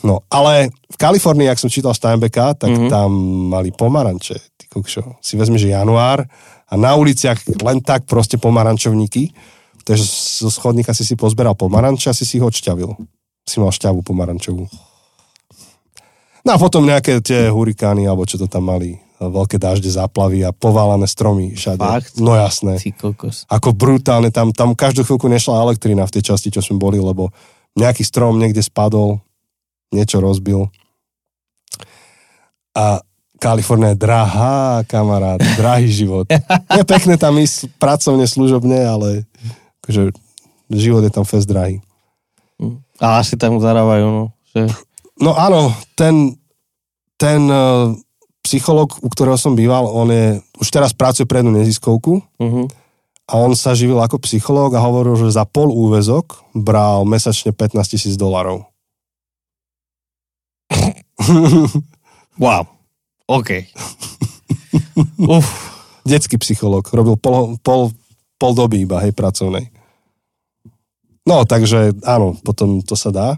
No, ale v Kalifornii, ak som čítal Steinbecka, tak Mhm. mm-hmm. tam mali pomaranče. Ty kokšo. Si vezmeš, že január a na uliciach len tak proste pomarančovníky. Takže zo schodníka si si pozberal pomaranče a si si ich odšťavil. si mal šťavu pomarančovú. No a potom nejaké tie hurikány, alebo čo to tam mali, veľké dažde, záplavy a poválané stromy všade. Fakt? No jasné. Ako brutálne, tam, tam každú chvíľku nešla elektrina v tej časti, čo sme boli, lebo nejaký strom niekde spadol, niečo rozbil. A Kalifornia je drahá, kamarát, drahý život. *laughs* Je pekné tam ísť pracovne, služobne, ale akože, život je tam fest drahý. A asi tam zarábajú, no. Že... No áno, ten, ten uh, psycholog, u ktorého som býval, on je, už teraz pracuje pre jednu neziskovku Uh-huh. a on sa živil ako psychológ a hovoril, že za pol úvezok bral mesačne 15 tisíc dolarov. *laughs* Wow. OK. *laughs* Uf. Detský psychológ, robil pol, pol, pol doby iba, hej, pracovnej. No, takže áno, potom to sa dá.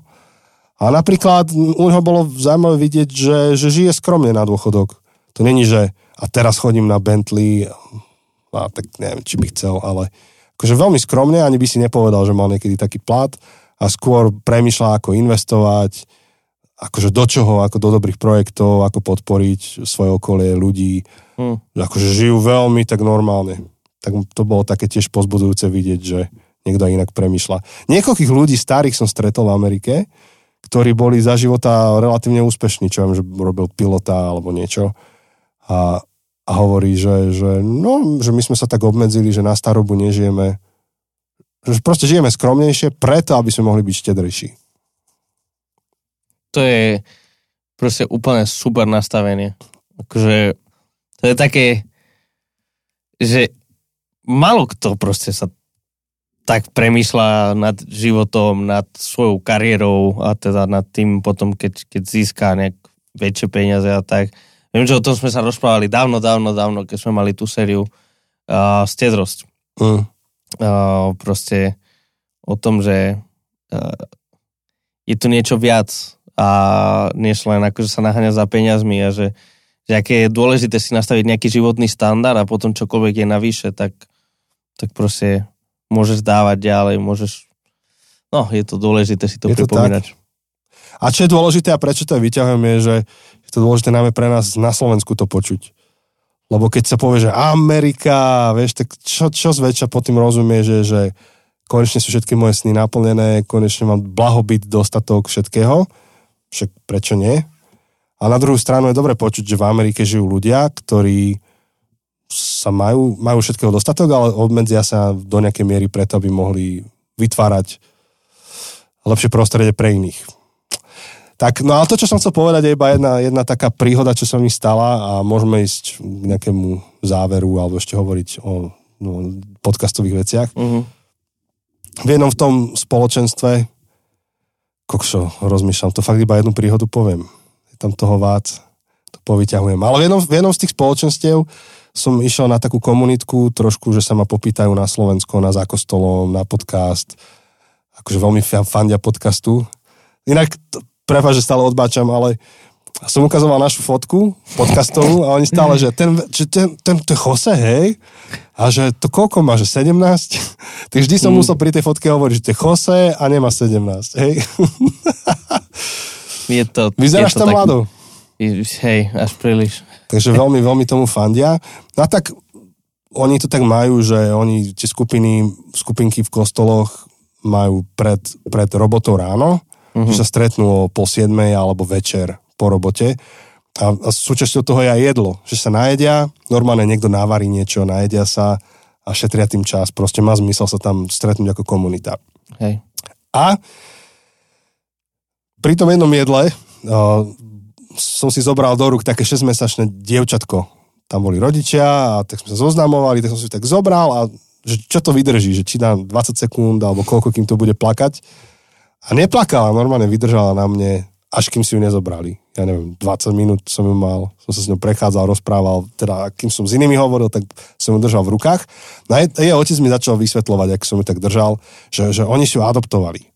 A napríklad u neho bolo zaujímavé vidieť, že, že žije skromne na dôchodok. To není, že a teraz chodím na Bentley, a tak neviem, či by chcel, ale akože veľmi skromne, ani by si nepovedal, že mal niekedy taký plat a skôr premyšľa, ako investovať, akože do čoho, ako do dobrých projektov, ako podporiť svoje okolie, ľudí. Hm. Akože žijú veľmi tak normálne. Tak to bolo také tiež pozbudujúce vidieť, že niekto inak premyšľa. Niekoľkých ľudí starých som stretol v Amerike, ktorí boli za života relatívne úspešní, čo viem, že robil pilota alebo niečo. A, a hovorí, že, že, no, že my sme sa tak obmedzili, že na starobu nežijeme. Že proste žijeme skromnejšie preto, aby sme mohli byť štedrejší. To je proste úplne super nastavenie. Akože to je také, že malo kto proste sa tak premýšľa nad životom, nad svojou kariérou a teda nad tým potom, keď, keď získa nejak väčšie peniaze a tak. Viem, že o tom sme sa rozprávali dávno, dávno, dávno, keď sme mali tú sériu uh, Stedrosť. Mm. Uh, proste o tom, že uh, je tu niečo viac a než len akože sa naháňa za peniazmi a že, že aké je dôležité si nastaviť nejaký životný standard a potom čokoľvek je navyše, tak, tak proste môžeš dávať ďalej, môžeš... No, je to dôležité si to Je to pripomínať. A čo je dôležité a prečo to vyťahujem je, že je to dôležité najmä pre nás na Slovensku to počuť. Lebo keď sa povie, že Amerika, vieš, tak čo, čo zväčša pod tým rozumie, že, že konečne sú všetky moje sny naplnené, konečne mám blahobyt, dostatok všetkého, však prečo nie? A na druhú stranu je dobre počuť, že v Amerike žijú ľudia, ktorí sa majú, majú všetkého dostatok, ale obmedzia sa do nejakej miery preto, aby mohli vytvárať lepšie prostredie pre iných. Tak, no ale to, čo som chcel povedať, je iba jedna, jedna taká príhoda, čo sa mi stala a môžeme ísť k nejakému záveru alebo ešte hovoriť o no, podcastových veciach. Uh-huh. V jednom v tom spoločenstve, kokšo, rozmýšľam, to fakt iba jednu príhodu poviem. Je tam toho vác, to povyťahujem. Ale v jednom, v jednom z tých spoločenstiev som išiel na takú komunitku, trošku, že sa ma popýtajú na Slovensko, na Zákostolom, na podcast. Akože veľmi fa- fandia podcastu. Inak, prepáč, že stále odbáčam, ale som ukazoval našu fotku podcastovú a oni stále, že ten, že ten, ten, ten Jose, hej, a že to koľko má, že 17? *laughs* Tak vždy som Mm. musel pri tej fotke hovoriť, že to je Jose a nemá 17, hej. *laughs* Je to, Vyzeráš je to tam tak- mladou. Hej, až príliš. Takže veľmi, veľmi tomu fandia. No a tak oni to tak majú, že oni tie skupiny, skupinky v kostoloch majú pred, pred robotou ráno, uh-huh. že sa stretnú o pol siedmej alebo večer po robote. A, a súčasťou toho je aj jedlo, že sa najedia, normálne niekto navarí niečo, najedia sa a šetria tým čas. Proste má zmysel sa tam stretnúť ako komunita. Hej. A pri tom jednom jedle uh, som si zobral do rúk také 6-mesačné dievčatko. Tam boli rodičia a tak sme sa zoznamovali, tak som si tak zobral a že čo to vydrží, že či dám 20 sekúnd alebo koľko, kým to bude plakať. A neplakala, normálne vydržala na mne, až kým si ju nezobrali. Ja neviem, 20 minút som ju mal, som sa s ňou prechádzal, rozprával, teda kým som s inými hovoril, tak som ju držal v rukách. No a jej, jej otec mi začal vysvetľovať, ak som ju tak držal, že, že oni si ju adoptovali.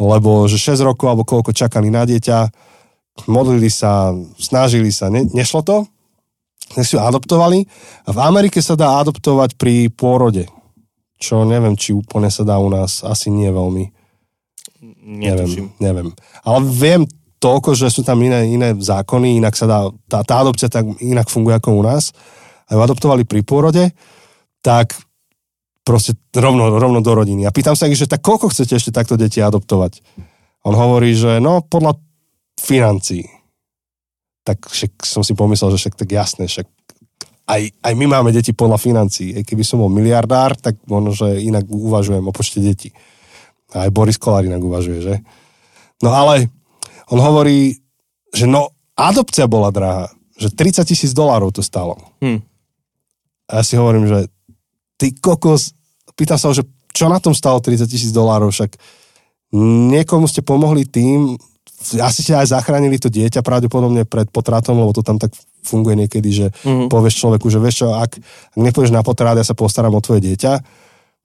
Lebo že 6 rokov alebo koľko čakali na dieťa, modlili sa, snažili sa, ne, nešlo to, tak si ju adoptovali a v Amerike sa dá adoptovať pri pôrode, čo neviem, či úplne sa dá u nás, asi nie veľmi. Netuším. Neviem, neviem. Ale viem toľko, že sú tam iné, iné zákony, inak sa dá, tá, tá adopcia tak inak funguje ako u nás. A ju adoptovali pri pôrode, tak proste rovno, rovno do rodiny. A pýtam sa ich, že tak koľko chcete ešte takto deti adoptovať? On hovorí, že no podľa financií. Tak však som si pomyslel, že však tak jasné, však aj, aj my máme deti podľa financií. Keby som bol miliardár, tak možno, že inak uvažujem o počte detí. Aj Boris Kolár inak uvažuje, že? No ale on hovorí, že no, adopcia bola drahá. Že 30 tisíc dolárov to stalo. Hm. A ja si hovorím, že ty kokos, pýtam sa ho, že čo na tom stalo 30 tisíc dolárov, však niekomu ste pomohli tým, asi ste aj zachránili to dieťa pravdepodobne pred potratom, lebo to tam tak funguje niekedy, že mm-hmm. povieš človeku, že vieš čo, ak, ak nepôjdeš na potrat, ja sa postaram o tvoje dieťa,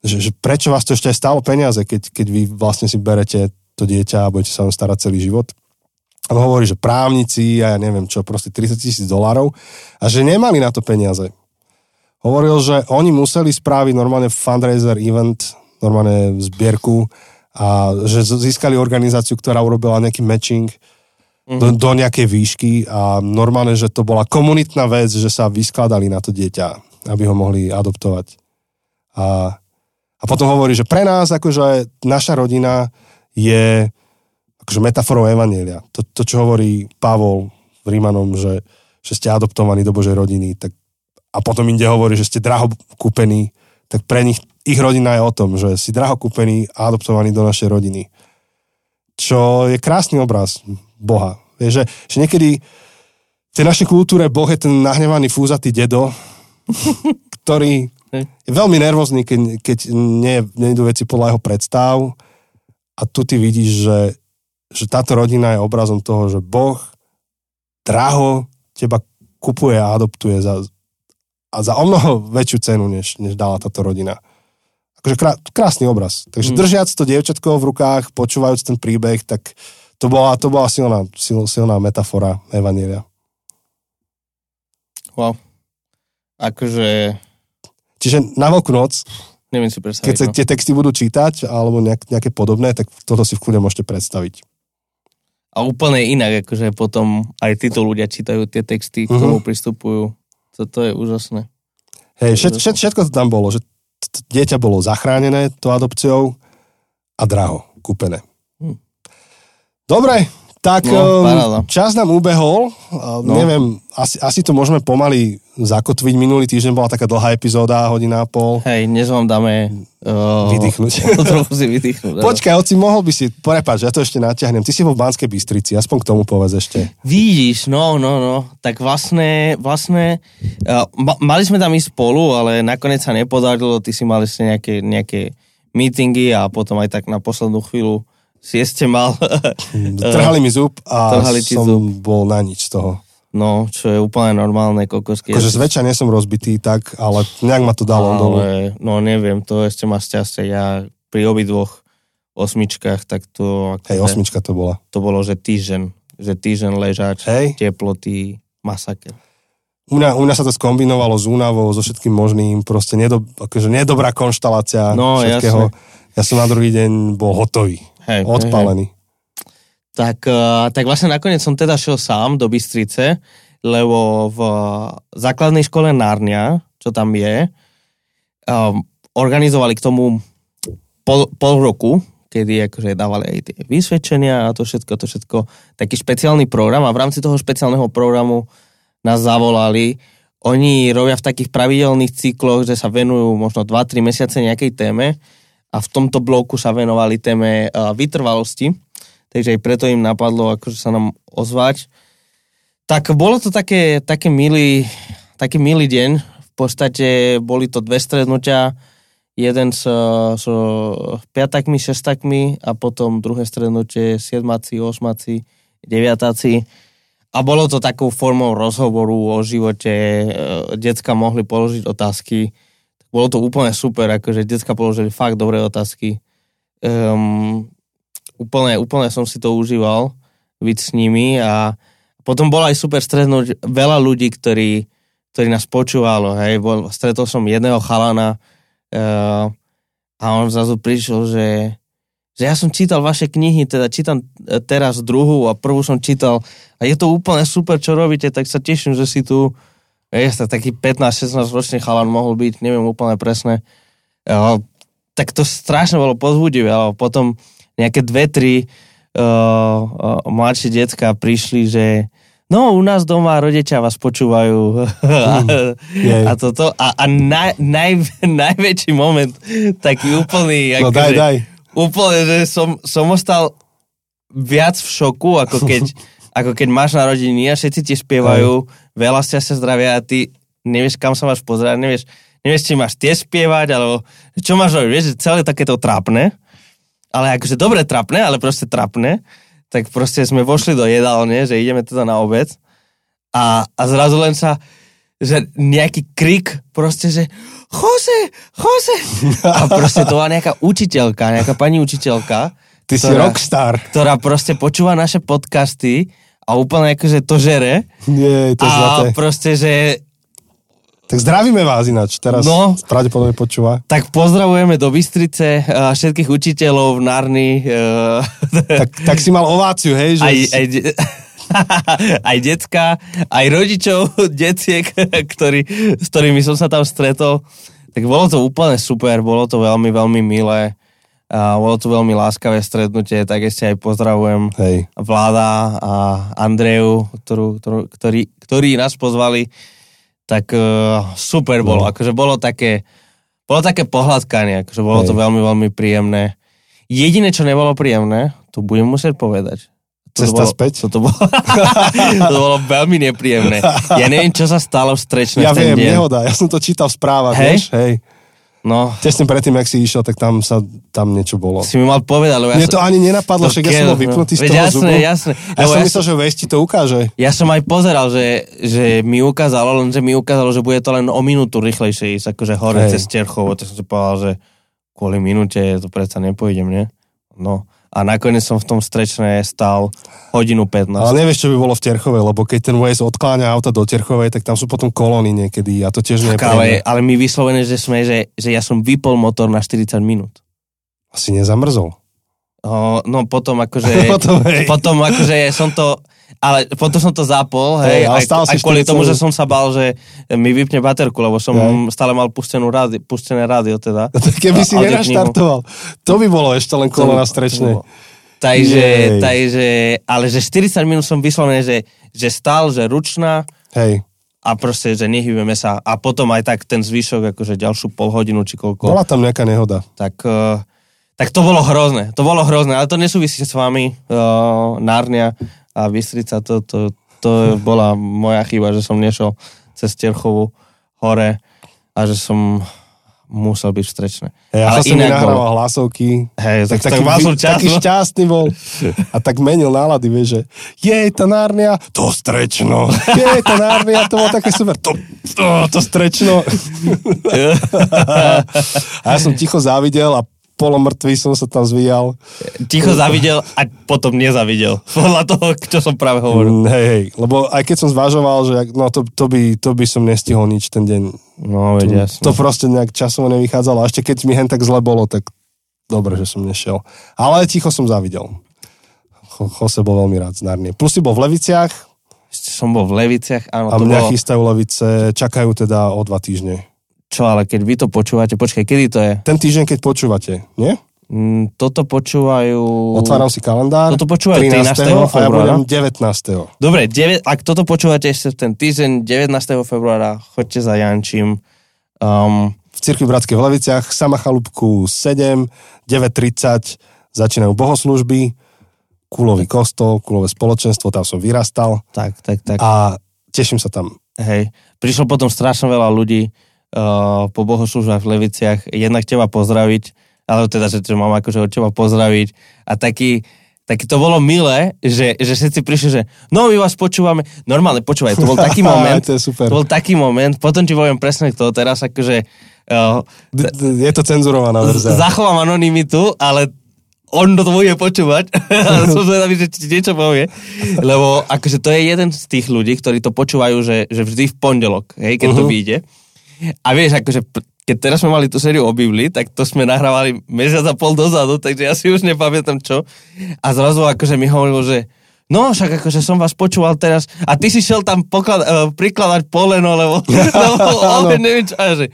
že, že prečo vás to ešte aj stálo peniaze, keď, keď vy vlastne si berete to dieťa a budete sa vám starať celý život. On hovorí, že právnici a ja neviem čo, proste 30 tisíc dolárov a že nemali na to peniaze. Hovoril, že oni museli spraviť normálne fundraiser event, normálne zbierku a že získali organizáciu, ktorá urobila nejaký matching mm-hmm. do, do nejakej výšky a normálne, že to bola komunitná vec, že sa vyskladali na to dieťa, aby ho mohli adoptovať. A, a potom hovorí, že pre nás, akože naša rodina je akože metaforou Evanielia. To, to, čo hovorí Pavol v Rímanom, že, že ste adoptovaní do Božej rodiny, tak a potom inde hovorí, že ste draho kúpení, tak pre nich, ich rodina je o tom, že si draho kúpení a adoptovaní do našej rodiny. Čo je krásny obraz Boha. Vieš, že, že niekedy v tej našej kultúre Boh je ten nahnevaný fúzatý dedo, *laughs* ktorý je veľmi nervózny, keď, keď nie, idú veci podľa jeho predstav a tu ty vidíš, že, že táto rodina je obrazom toho, že Boh draho teba kupuje a adoptuje za, a za o mnoho väčšiu cenu, než, než dala táto rodina. Akože krá, krásny obraz. Takže mm. držiac to dievčatko v rukách, počúvajúc ten príbeh, tak to bola, to bola silná, sil, silná metafora Evanielia. Wow. Akože Čiže na veľkú noc, neviem si predstaviť. keď sa no. tie texty budú čítať, alebo nejak, nejaké podobné, tak toto si v kľude môžete predstaviť. A úplne inak, akože potom aj títo ľudia čítajú tie texty, k tomu pristupujú. Toto je úžasné. Hej, všet, všet, všetko to tam bolo, že dieťa bolo zachránené tou adopciou a draho, kúpené. Hm. Dobre, tak No, paráda. čas nám ubehol. No. Neviem, asi, asi to môžeme pomaly zakotviť. Minulý týždeň bola taká dlhá epizóda, hodina a pol. Hej, dnes vám dáme... Uh, Vydýchnuť. *laughs* trochu si vydýchnuť. Počkaj, oci, mohol by si, prepáč, ja to ešte natiahnem. Ty si vo Banskej Bystrici, aspoň k tomu povedz ešte. Vidíš, no, no, no. Tak vlastne, vlastne, uh, ma, mali sme tam ísť spolu, ale nakoniec sa nepodarilo, ty si mal ešte nejaké, nejaké meetingy a potom aj tak na poslednú chvíľu si ešte mal. *laughs* Trhali mi zub a Trhali ti som zub. bol na nič z toho. No, čo je úplne normálne, kokosky. Akože zväčša nie som rozbitý tak, ale nejak ma to dalo dolu. ale, no neviem, to ešte máš šťastie. Ja pri obidvoch osmičkách, tak to... Hej, akože- osmička to bola. To bolo, že týždeň. Že týždeň ležač, Hej. teploty, masaker. U mňa, u mňa sa to skombinovalo s únavou, so všetkým možným, proste nedo, akože nedobrá konštalácia No, všetkého. Ja som na druhý deň bol hotový, Hej, hej, hej. odpálený. Tak, eh, tak vlastne nakoniec som teda šiel sám do Bystrice, lebo v základnej škole Narnia, čo tam je, um, organizovali k tomu pol, pol roku, kedy akože dávali aj tie vysvedčenia a to všetko, to všetko, taký špeciálny program a v rámci toho špeciálneho programu nás zavolali. Oni robia v takých pravidelných cykloch, že sa venujú možno 2-3 mesiace nejakej téme a v tomto bloku sa venovali téme uh, vytrvalosti, takže aj preto im napadlo akože sa nám ozvať. Tak bolo to také, také, milý, taký milý deň. V podstate boli to dve strednutia, jeden s, s piatakmi, šestakmi a potom druhé strednutie siedmaci, osmaci, deviatáci. A bolo to takou formou rozhovoru o živote. e, Decka mohli položiť otázky. Bolo to úplne super, akože decka položili fakt dobré otázky. Um, úplne, úplne som si to užíval byť s nimi a potom bolo aj super stretnúť veľa ľudí, ktorí, ktorí nás počúvalo, hej, bol, stretol som jedného chalana uh, a on zrazu prišiel, že, že ja som čítal vaše knihy, teda čítam e, teraz druhú a prvú som čítal a je to úplne super, čo robíte, tak sa teším, že si tu, vieš, taký 15-16 ročný chalan mohol byť, neviem úplne presne. Uh, tak to strašne bolo pozbudivé, ale potom nejaké dve, tri uh, uh, mladšie decka prišli, že no u nás doma rodičia vás počúvajú mm, *laughs* a toto a, a naj, naj, *laughs* najväčší moment taký úplný no, daj, že, daj. úplne, že som, som ostal viac v šoku, ako keď, *laughs* ako keď máš narodiny a všetci ti spievajú, veľa ste sa zdravia a ty nevieš, kam sa máš pozerať, nevieš, nevieš, či máš tie spievať, alebo čo máš robiť, vieš, že celé takéto trápne, ale akože dobre trápne, ale proste trápne, tak proste sme vošli do jedálne, že ideme teda na obed a, a zrazu len sa, že nejaký krik proste, že Jose, Jose. A proste to bola nejaká učiteľka, nejaká pani učiteľka. Ty ktorá, si rockstar. Ktorá proste počúva naše podcasty a úplne akože to žere. Nie, to je a zlaté. proste, že tak zdravíme vás ináč, teraz no, pravdepodobne počúva. Tak pozdravujeme do Bystrice uh, všetkých učiteľov v Narni. Uh, *laughs* tak, tak si mal ováciu, hej? Že aj, aj, *laughs* aj decka, aj rodičov *laughs* deciek, ktorý, s ktorými som sa tam stretol. Tak bolo to úplne super, bolo to veľmi, veľmi milé. A bolo to veľmi láskavé stretnutie, tak ešte aj pozdravujem Hej. vláda a Andreju, ktorú, ktorú, ktorí, ktorí nás pozvali tak uh, super bolo. No. Akože bolo také, bolo také pohľadkanie, akože bolo Hej. to veľmi, veľmi príjemné. Jediné, čo nebolo príjemné, to budem musieť povedať. To Cesta bolo, späť? To, to, bolo, *laughs* to bolo veľmi nepríjemné. Ja neviem, čo sa stalo v strečne Ja viem, deň. nehoda. Ja som to čítal v správach, Hej? vieš? Hej. No. Tesne predtým, ak si išiel, tak tam sa tam niečo bolo. Si mi mal povedať, lebo ja Mne to ani nenapadlo, však ja som bol vypnutý z toho jasné, zubu. Jasné, Ja som ja myslel, že Waze ti to ukáže. Ja som aj pozeral, že, že mi ukázalo, lenže mi ukázalo, že bude to len o minútu rýchlejšie ísť, akože hore Hej. cez Terchovo. Tak som si povedal, že kvôli minúte to predsa nepôjdem, nie? No a nakoniec som v tom strečne stal hodinu 15. Ale nevieš, čo by bolo v Terchovej, lebo keď ten Waze odkláňa auta do Terchovej, tak tam sú potom kolóny niekedy a to tiež nie je ale, ale my vyslovene, že sme, že, že ja som vypol motor na 40 minút. Asi nezamrzol. O, no potom akože, *laughs* potom, potom akože som to, ale potom som to zapol, hej, hey, aj, aj kvôli tomu, že som sa bal, že mi vypne baterku, lebo som hey. stále mal pustenú rádi, pustené rádio teda. Keby si nenaštartoval, to by bolo ešte len kolo na strečnej. Takže, takže, ale že 40 minút som vyslovený, že, že stál, že ručná. Hej. A proste, že nehybeme sa. A potom aj tak ten zvyšok, akože ďalšiu pol hodinu či koľko. Bola tam nejaká nehoda. Tak, uh, tak to bolo hrozné. To bolo hrozné, ale to nesúvisí s vami, uh, Nárnia a Bystrica, to, to, to bola moja chyba, že som nešiel cez Terchovu hore a že som musel byť vstrečné. Ja Ale som nahrával bol... hlasovky, Hej, tak, tak, taký, vy, taký šťastný bol a tak menil nálady, vieš, že jej, tá nárnia, to strečno, *laughs* jej, tá nárnia, to bolo také super, to, to, to strečno. *laughs* *laughs* a ja som ticho závidel a polomrtvý som sa tam zvíjal. Ticho zavidel a potom nezavidel. *laughs* Podľa toho, čo som práve hovoril. Mm, hej, hej, lebo aj keď som zvažoval, že no to, to, by, to by som nestihol nič ten deň. No, veď to, to proste nejak časovo nevychádzalo. A ešte keď mi hen tak zle bolo, tak dobre, že som nešiel. Ale ticho som zavidel. Jose bol veľmi rád z Narnie. Plus si bol v Leviciach. Som bol v Leviciach, áno. A mňa bolo... chystajú Levice, čakajú teda o dva týždne. Čo, ale keď vy to počúvate, počkaj, kedy to je? Ten týždeň, keď počúvate, nie? Mm, toto počúvajú... Otváram si kalendár. Toto počúvajú 13. 13. februára. A ja budem 19. Dobre, 9, ak toto počúvate ešte ten týždeň 19. februára, choďte za Jančím. Um, v Cirkvi Bratskej v Leviciach, Sama Chalúbku 7, 9.30 začínajú bohoslužby, Kulový kostol, Kulové spoločenstvo, tam som vyrastal. Tak, tak, tak. A teším sa tam. Hej, prišlo potom strašne veľa ľudí, uh, po bohoslužbách v Leviciach, jednak teba pozdraviť, ale teda, že, že mám akože od teba pozdraviť a taký, tak to bolo milé, že, že všetci prišli, že no my vás počúvame, normálne počúvaj, to bol taký *laughs* moment, to, je super. to bol taký moment, potom ti poviem presne to teraz, akože uh, je to cenzurovaná verzia. Zachovám anonymitu, ale on to bude počúvať, *laughs* som zvedavý, že ti niečo povie, lebo akože to je jeden z tých ľudí, ktorí to počúvajú, že, že vždy v pondelok, hej, keď uh-huh. to mhm. vyjde. A vieš, akože keď teraz sme mali tú sériu o Biblii, tak to sme nahrávali mesiac a pol dozadu, takže ja si už nepamätám čo. A zrazu akože mi hovoril, že no však akože som vás počúval teraz a ty si šiel tam poklad, uh, prikladať poleno, lebo, *laughs* lebo neviem čo. Že,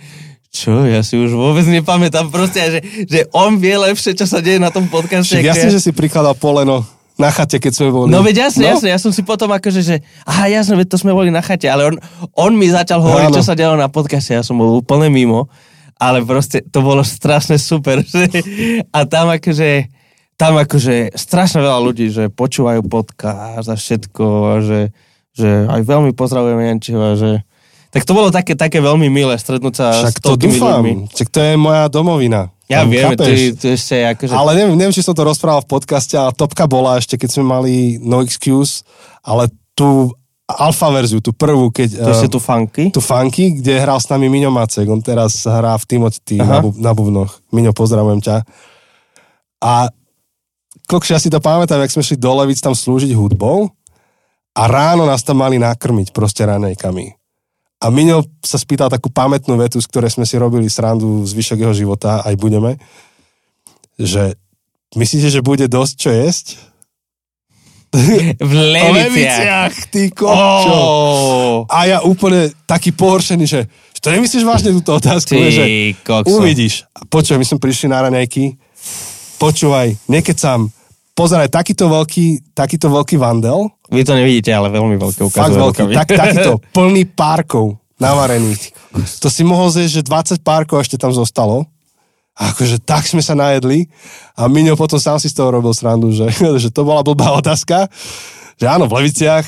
čo, ja si už vôbec nepamätám proste, že, že on vie lepšie, čo sa deje na tom podcaste. Jasne, ja. že si prikladal poleno na chate, keď sme boli. No veď jasne, no? jasne, ja som si potom akože, že aha, jasne, veď to sme boli na chate, ale on, on mi začal hovoriť, Áno. čo sa dialo na podcaste, ja som bol úplne mimo, ale proste to bolo strašne super, *laughs* že, a tam akože, tam akože strašne veľa ľudí, že počúvajú podcast a všetko, a že, že aj veľmi pozdravujeme Jančiho, a že tak to bolo také, také veľmi milé stretnúť sa Však s to toľkými dúfam. ľuďmi. Však to je moja domovina. Ja Tam, viem, ty, chápeš? ty ešte akože... Ale neviem, neviem, či som to rozprával v podcaste, ale topka bola ešte, keď sme mali No Excuse, ale tú alfa verziu, tú prvú, keď... to ešte eh, tu funky. tú funky, kde hral s nami Miňo Macek. On teraz hrá v Timothy na, bu- na bubnoch. Miňo, pozdravujem ťa. A kokš, ja si to pamätám, jak sme šli do Levic tam slúžiť hudbou a ráno nás tam mali nakrmiť proste ranejkami. A Miňo sa spýtal takú pamätnú vetu, z ktorej sme si robili srandu zvyšok jeho života, aj budeme, že myslíte, že bude dosť čo jesť? V *laughs* Leviciach. ty kokčo. Oh, A ja úplne taký pohoršený, že, to nemyslíš vážne túto otázku, ty že kokso. uvidíš. A Počúvaj, my sme prišli na raňajky, počúvaj, nekecam, pozeraj, takýto veľký, takýto veľký vandel, Vy to nevidíte, ale veľmi veľké fakt ukazuje veľký, rukami. tak, takýto, *laughs* plný párkov navarených. To si mohol zjesť, že 20 párkov ešte tam zostalo. A akože tak sme sa najedli a Miňo potom sám si z toho robil srandu, že, *laughs* že to bola blbá otázka. Že áno, v Leviciach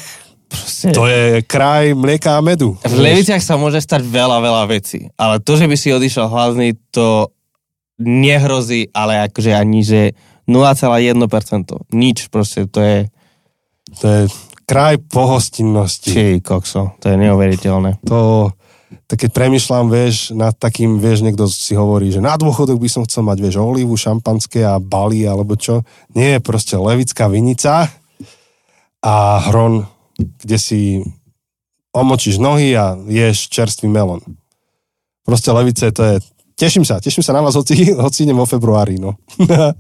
Proste, to je kraj mlieka a medu. v Leviciach sa môže stať veľa, veľa vecí. Ale to, že by si odišiel hladný, to nehrozí, ale akože ani, že 0,1%. Nič proste, to je... To je kraj pohostinnosti. Či kokso, to je neuveriteľné. To, tak keď premyšľam, vieš, nad takým, vieš, niekto si hovorí, že na dôchodok by som chcel mať, vieš, olivu, šampanské a bali, alebo čo. Nie, proste levická vinica a hron, kde si omočíš nohy a ješ čerstvý melón. Proste levice, to je... Teším sa, teším sa na vás, hoci, hoci idem vo februári, no. *laughs*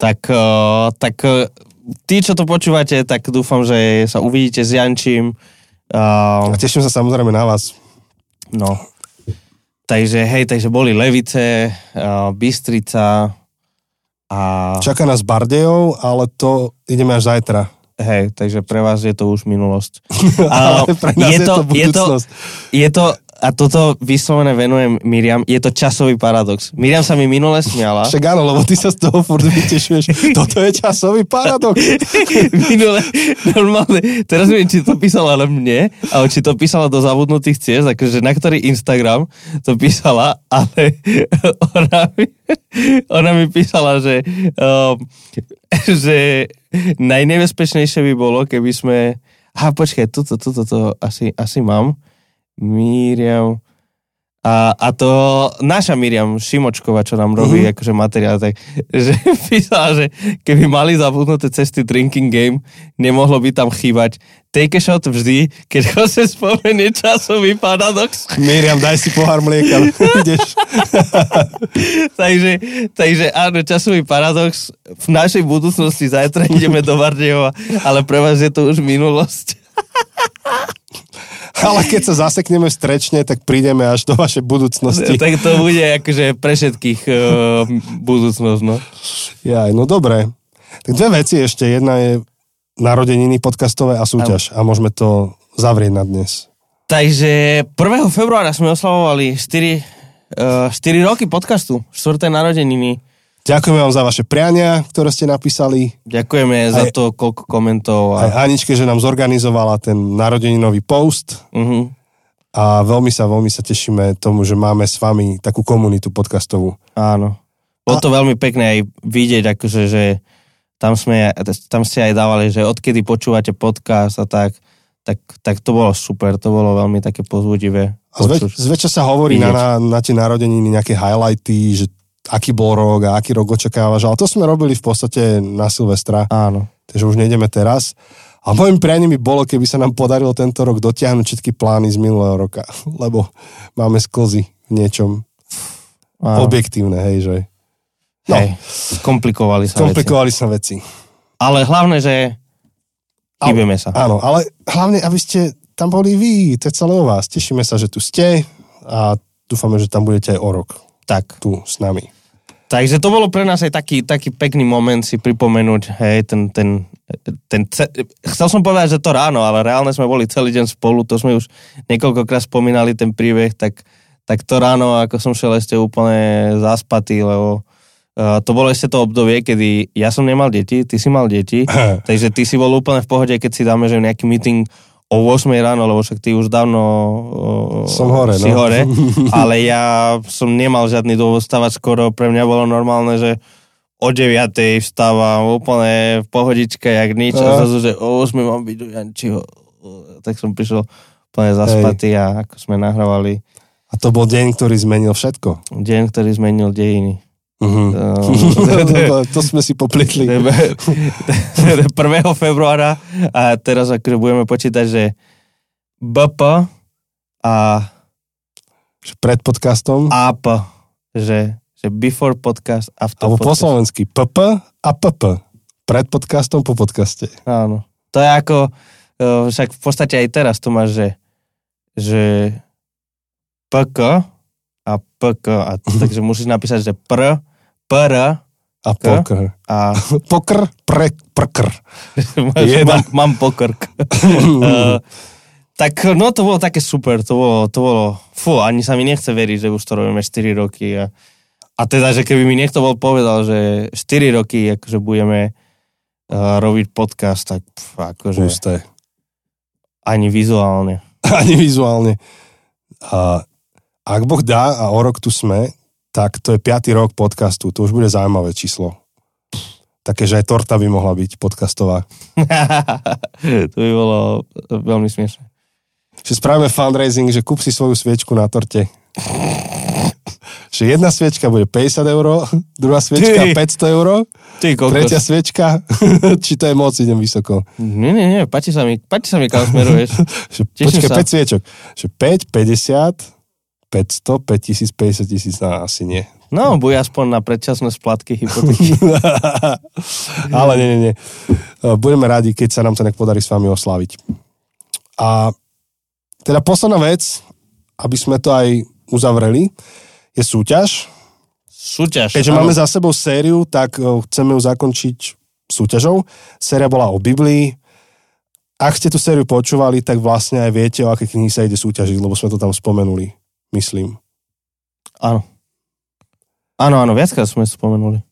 Tak, uh, tak uh, tí, čo to počúvate, tak dúfam, že sa uvidíte s Jančím. Uh, A teším sa samozrejme na vás. No. Takže hej, takže boli Levice, uh, Bystrica a Čaká nás Bardejov, ale to ideme až zajtra. hej, takže pre vás je to už minulosť. *laughs* Ale pre nás je to je, to, budúcnosť. je to, a toto vyslovené venujem Miriam, je to časový paradox. Miriam sa mi minule smiala. Však áno, lebo ty sa z toho furt vytešuješ. Toto je časový paradox. *laughs* minule, normálne, teraz neviem, či to písala len mne, ale či to písala do zabudnutých ciest, akože na ktorý Instagram to písala, ale ona mi, ona mi písala, že, um, že najnebezpečnejšie by bolo, keby sme... Aha, počkaj, tuto, tuto, to asi, asi mám. Miriam... A, a to naša Miriam Šimočková, čo nám robí Mhm. akože materiál, tak *laughs* že písala, že keby mali zabudnuté cesty drinking game, nemohlo by tam chýbať take a shot vždy, keď ho sa spomenie časový paradox. Miriam, daj si pohár mlieka. *laughs* Ideš. *laughs* takže, takže áno, časový paradox. V našej budúcnosti zajtra ideme do Bardejova, ale pre vás je to už minulosť. *laughs* Ale keď sa zasekneme strečne, tak prídeme až do vašej budúcnosti. tak to bude akože pre všetkých uh, budúcnosť, no. Jaj, no dobre. Tak dve veci ešte. Jedna je narodeniny podcastové a súťaž. A môžeme to zavrieť na dnes. Takže 1. februára sme oslavovali 4, uh, 4 roky podcastu, 4. narodeniny. Ďakujeme vám za vaše priania, ktoré ste napísali. Ďakujeme za Aj- to, koľko komentov. Aj A, Aničke, že nám zorganizovala ten narodeninový post. uh-huh. A veľmi sa, veľmi sa tešíme tomu, že máme s vami takú komunitu podcastovú. Áno. Bolo to veľmi pekné aj vidieť, akože, že tam, sme, tam ste aj dávali, že odkedy počúvate podcast a tak, tak, tak to bolo super, to bolo veľmi také pozbudivé. A zväč, zväčša sa hovorí na, vidieť. na, na tie narodeniny nejaké highlighty, že aký bol rok a aký rok očakávaš, ale to sme robili v podstate na Silvestra, Áno. takže už nejdeme teraz. A môjim prianím by bolo, keby sa nám podarilo tento rok dotiahnuť všetky plány z minulého roka, *laughs* lebo máme sklzy. v niečom Áno. objektívne, hej, že No. Hej, komplikovali sa veci. komplikovali sa veci. Ale hlavne, že chybeme sa. Áno, ale hlavne, aby ste tam boli vy, to je celé o vás. Tešíme sa, že tu ste a dúfame, že tam budete aj o rok Tak. tu s nami. Takže to bolo pre nás aj taký, taký pekný moment si pripomenúť, hej, ten, ten, ten, ce- chcel som povedať, že to ráno, ale reálne sme boli celý deň spolu, to sme už niekoľkokrát spomínali ten príbeh, tak, tak to ráno, ako som šiel ešte úplne zaspatý, lebo uh, to bolo ešte to obdobie, kedy ja som nemal deti, ty si mal deti, *laughs* takže ty si bol úplne v pohode, keď si dáme, že nejaký meeting o 8 ráno, lebo však ty už dávno uh, Som hore, si no. hore, *laughs* ale ja som nemal žiadny dôvod stavať skoro, pre mňa bolo normálne, že o 9 vstávam úplne v pohodičke, jak nič, a Aha. zrazu, že o 8 mám byť u Jančiho. Tak som prišiel úplne zaspatý a ako sme nahrávali A to bol deň, ktorý zmenil všetko. deň, ktorý zmenil dejiny. Mhm. *laughs* Uh, to sme si popletli. 1. *laughs* *laughs* februára a teraz akože budeme počítať, že BP a Pred podcastom. AP, že, že before podcast, after Alebo po podcast. slovensky PP a PP. Pred podcastom, po podcaste. Áno. To je ako, uh, však v podstate aj teraz to máš, že, že PK a PK, a, takže musíš napísať, že pr, pr A poker. a *laughs* Pokr, pre, prkr. Mám, mám pokrk. *laughs* uh, tak no to bolo také super, to bolo, to bolo, fú, ani sa mi nechce veriť, že už to robíme 4 roky a, a teda, že keby mi niekto bol povedal, že 4 roky akože budeme uh, robiť podcast, tak pf, akože Pusté. ani vizuálne. *laughs* Ani vizuálne. A ak Boh dá a o rok tu sme, tak to je piatý rok podcastu. To už bude zaujímavé číslo. Také, že aj torta by mohla byť podcastová. *laughs* to by bolo veľmi smiešné. Že spravíme fundraising, že kúp si svoju sviečku na torte. že jedna sviečka bude 50 eur, druhá sviečka Ty. 500 eur, Ty kokos. tretia sviečka, *laughs* či to je moc, idem vysoko. Nie, nie, nie, páči sa mi, páči sa mi, kam smeruješ. *laughs* Že, Teším počkaj, sa. 5 sviečok. Že 5, 50, 500, 5000, 50 tisíc, no asi nie. No, bude aspoň na predčasné splatky hypotéky. *laughs* Ale nie, nie, nie. Budeme radi, keď sa nám to nejak podarí s vami oslaviť. A teda posledná vec, aby sme to aj uzavreli, je súťaž. Súťaž. Keďže áno. máme za sebou sériu, tak eh, chceme ju zakončiť súťažou. Séria bola o Biblii. Ak ste tú sériu počúvali, tak vlastne aj viete, o aké knihy sa ide súťažiť, lebo sme to tam spomenuli, myslím. Áno. Áno, áno, viackrát sme spomenuli.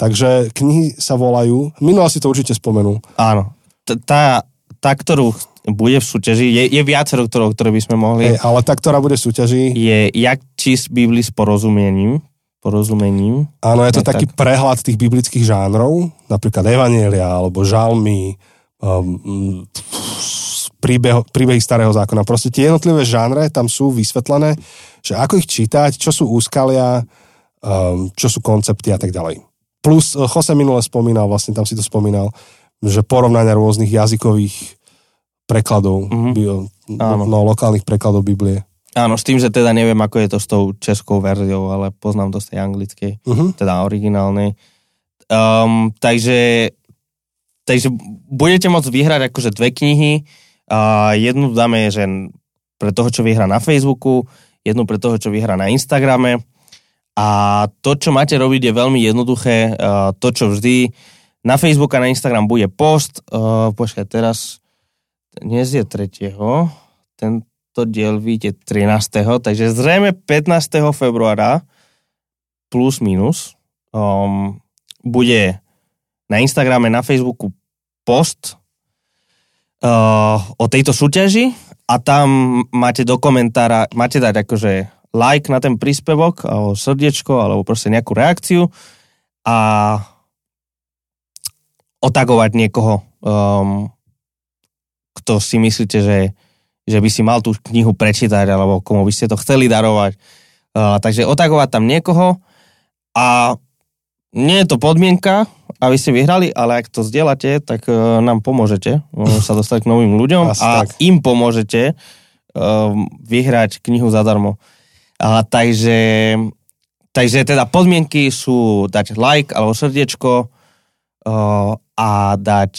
Takže knihy sa volajú, minula si to určite spomenul, Áno. Tá, tá, ktorú bude v súťaži, je, je viacero, ktorou, ktoré by sme mohli. Hej, ale tá, ktorá bude v súťaži, Je jak čísť Bibli s porozumením. Porozumením. Áno, je to taký prehľad tých biblických žánrov, napríklad Evanielia, alebo žalmy, um, príbeh, príbehy starého zákona. Proste tie jednotlivé žánre tam sú vysvetlené, že ako ich čítať, čo sú úskalia, um, čo sú koncepty a tak ďalej. Plus, eh, Jose minule spomínal, vlastne tam si to spomínal, že porovnania rôznych jazykových prekladov, Mhm. bio- Áno. no, lokálnych prekladov Biblie. Áno, s tým, že teda neviem, ako je to s tou českou verziou, ale poznám to z tej anglickej, Uh-huh. teda originálnej. Um, takže, takže budete môcť vyhrať akože dve knihy. A jednu dáme, že pre toho, čo vyhrá na Facebooku, jednu pre toho, čo vyhrá na Instagrame. A to, čo máte robiť, je veľmi jednoduché. To, čo vždy na Facebook a na Instagram bude post. Počkaj, teraz dnes je 3. Tento diel vyjde 13. Takže zrejme 15. februára plus minus um, bude na Instagrame, na Facebooku post uh, o tejto súťaži a tam máte do komentára, máte dať akože like na ten príspevok, alebo srdiečko, alebo proste nejakú reakciu a otagovať niekoho, um, kto si myslíte, že, že by si mal tú knihu prečítať, alebo komu by ste to chceli darovať. Uh, takže otagovať tam niekoho a nie je to podmienka, aby ste vyhrali, ale ak to zdieľate, tak uh, nám pomôžete uh, *laughs* sa dostať k novým ľuďom Asi a tak. im pomôžete um, vyhrať knihu zadarmo. A, takže, takže teda podmienky sú dať like alebo srdiečko uh, a dať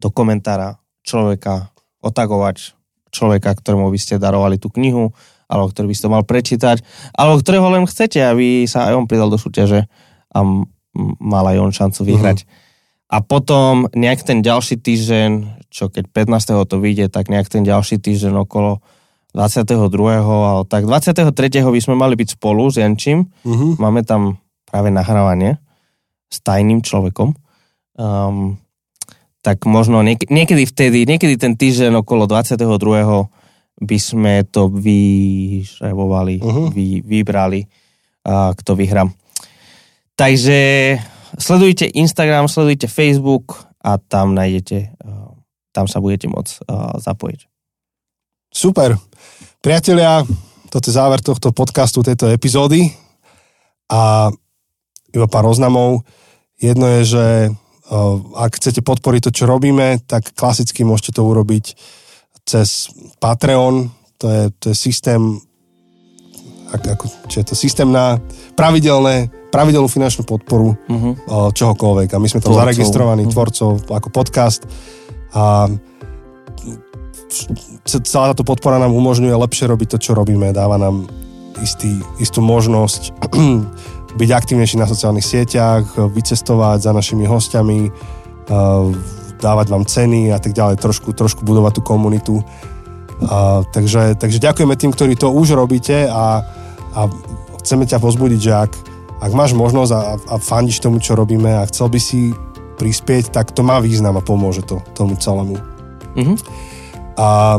do komentára človeka, otagovať človeka, ktorému by ste darovali tú knihu, alebo ktorý by ste mal prečítať, alebo ktorého len chcete, aby sa aj on pridal do súťaže a mal aj on šancu vyhrať. Uh-huh. A potom nejak ten ďalší týždeň, čo keď 15. to vyjde, tak nejak ten ďalší týždeň okolo 22. alebo tak 23. by sme mali byť spolu s Jančím. Uh-huh. Máme tam práve nahrávanie s tajným človekom. Um, tak možno niek- niekedy vtedy, niekedy ten týždeň okolo 22. by sme to vyšrebovali, uh-huh. vy, vybrali, uh, kto vyhrá. Takže sledujte Instagram, sledujte Facebook a tam nájdete, uh, tam sa budete môcť uh, zapojiť. Super. Priatelia, toto je záver tohto podcastu, tejto epizódy a iba pár oznamov. Jedno je, že uh, ak chcete podporiť to, čo robíme, tak klasicky môžete to urobiť cez Patreon, to je, to je systém ako, čo je to systém na pravidelné, pravidelnú finančnú podporu uh-huh. čohokoľvek. A my sme tam tvorcov. zaregistrovaní, uh-huh. tvorcov, ako podcast. A celá táto podpora nám umožňuje lepšie robiť to, čo robíme. Dáva nám istý, istú možnosť *clears throat* byť aktívnejší na sociálnych sieťach, vycestovať za našimi hostiami, dávať vám ceny a tak ďalej, trošku, trošku budovať tú komunitu. A, takže, takže ďakujeme tým, ktorí to už robíte a a chceme ťa pozbudiť, že ak, ak máš možnosť a, a fandíš tomu, čo robíme a chcel by si prispieť, tak to má význam a pomôže to tomu celému. Mm-hmm. A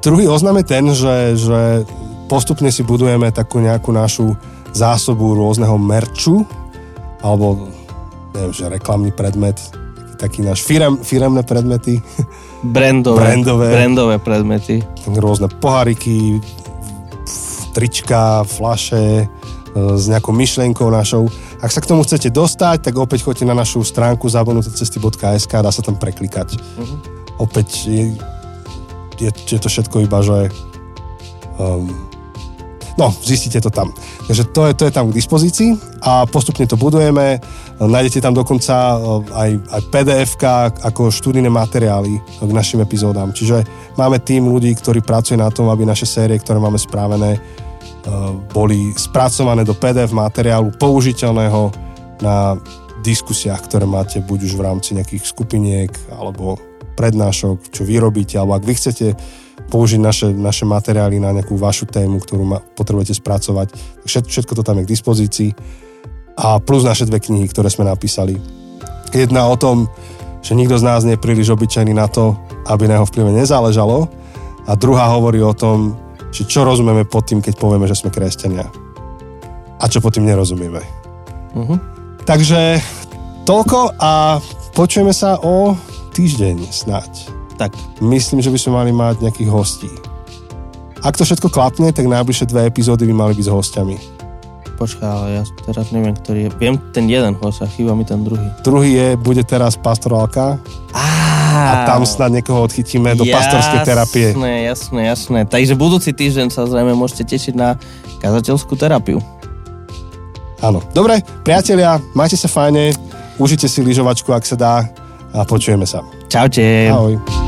druhý oznam je ten, že, že postupne si budujeme takú nejakú našu zásobu rôzneho merču, alebo neviem, že reklamný predmet, taký náš firem, firemné predmety. Brandové, brandové, brandové predmety. Rôzne pohariky, trička, flaše, e, s nejakou myšlienkou našou. Ak sa k tomu chcete dostať, tak opäť choďte na našu stránku zabudnutecesty.sk dá sa tam preklikať. Uh-huh. Opäť je, je, je to všetko iba, že um, no, zistíte to tam. Takže to je, to je tam k dispozícii a postupne to budujeme. Nájdete tam dokonca e, aj, aj pdf ako študijné materiály k našim epizódám. Čiže máme tým ľudí, ktorí pracuje na tom, aby naše série, ktoré máme správené, Eh, boli spracované do PDF materiálu použiteľného na diskusiách, ktoré máte buď už v rámci nejakých skupiniek alebo prednášok, čo vy robíte, alebo ak vy chcete použiť naše, naše materiály na nejakú vašu tému, ktorú ma, potrebujete spracovať. Všetko, všetko to tam je k dispozícii. A plus naše dve knihy, ktoré sme napísali. Jedna o tom, že nikto z nás nie je príliš obyčajný na to, aby na jeho vplyve nezáležalo. A druhá hovorí o tom, že čo rozumieme pod tým, keď povieme, že sme kresťania. A čo pod tým nerozumieme. Uh-huh. Takže toľko a počujeme sa o týždeň snáď. Tak. Myslím, že by sme mali mať nejakých hostí. Ak to všetko klapne, tak najbližšie dve epizódy by mali byť s hostiami. Počkaj, ale ja teraz neviem, ktorý je. Viem ten jeden host a chýba mi ten druhý. Druhý je, bude teraz pastorálka. Á, a tam snad niekoho odchytíme do jasné, pastorskej terapie. Jasné, jasné, jasné. Takže budúci týždeň sa zrejme môžete tešiť na kazateľskú terapiu. Áno. Dobre, priatelia, majte sa fajne, užite si lyžovačku, ak sa dá a počujeme sa. Čaute. Ahoj.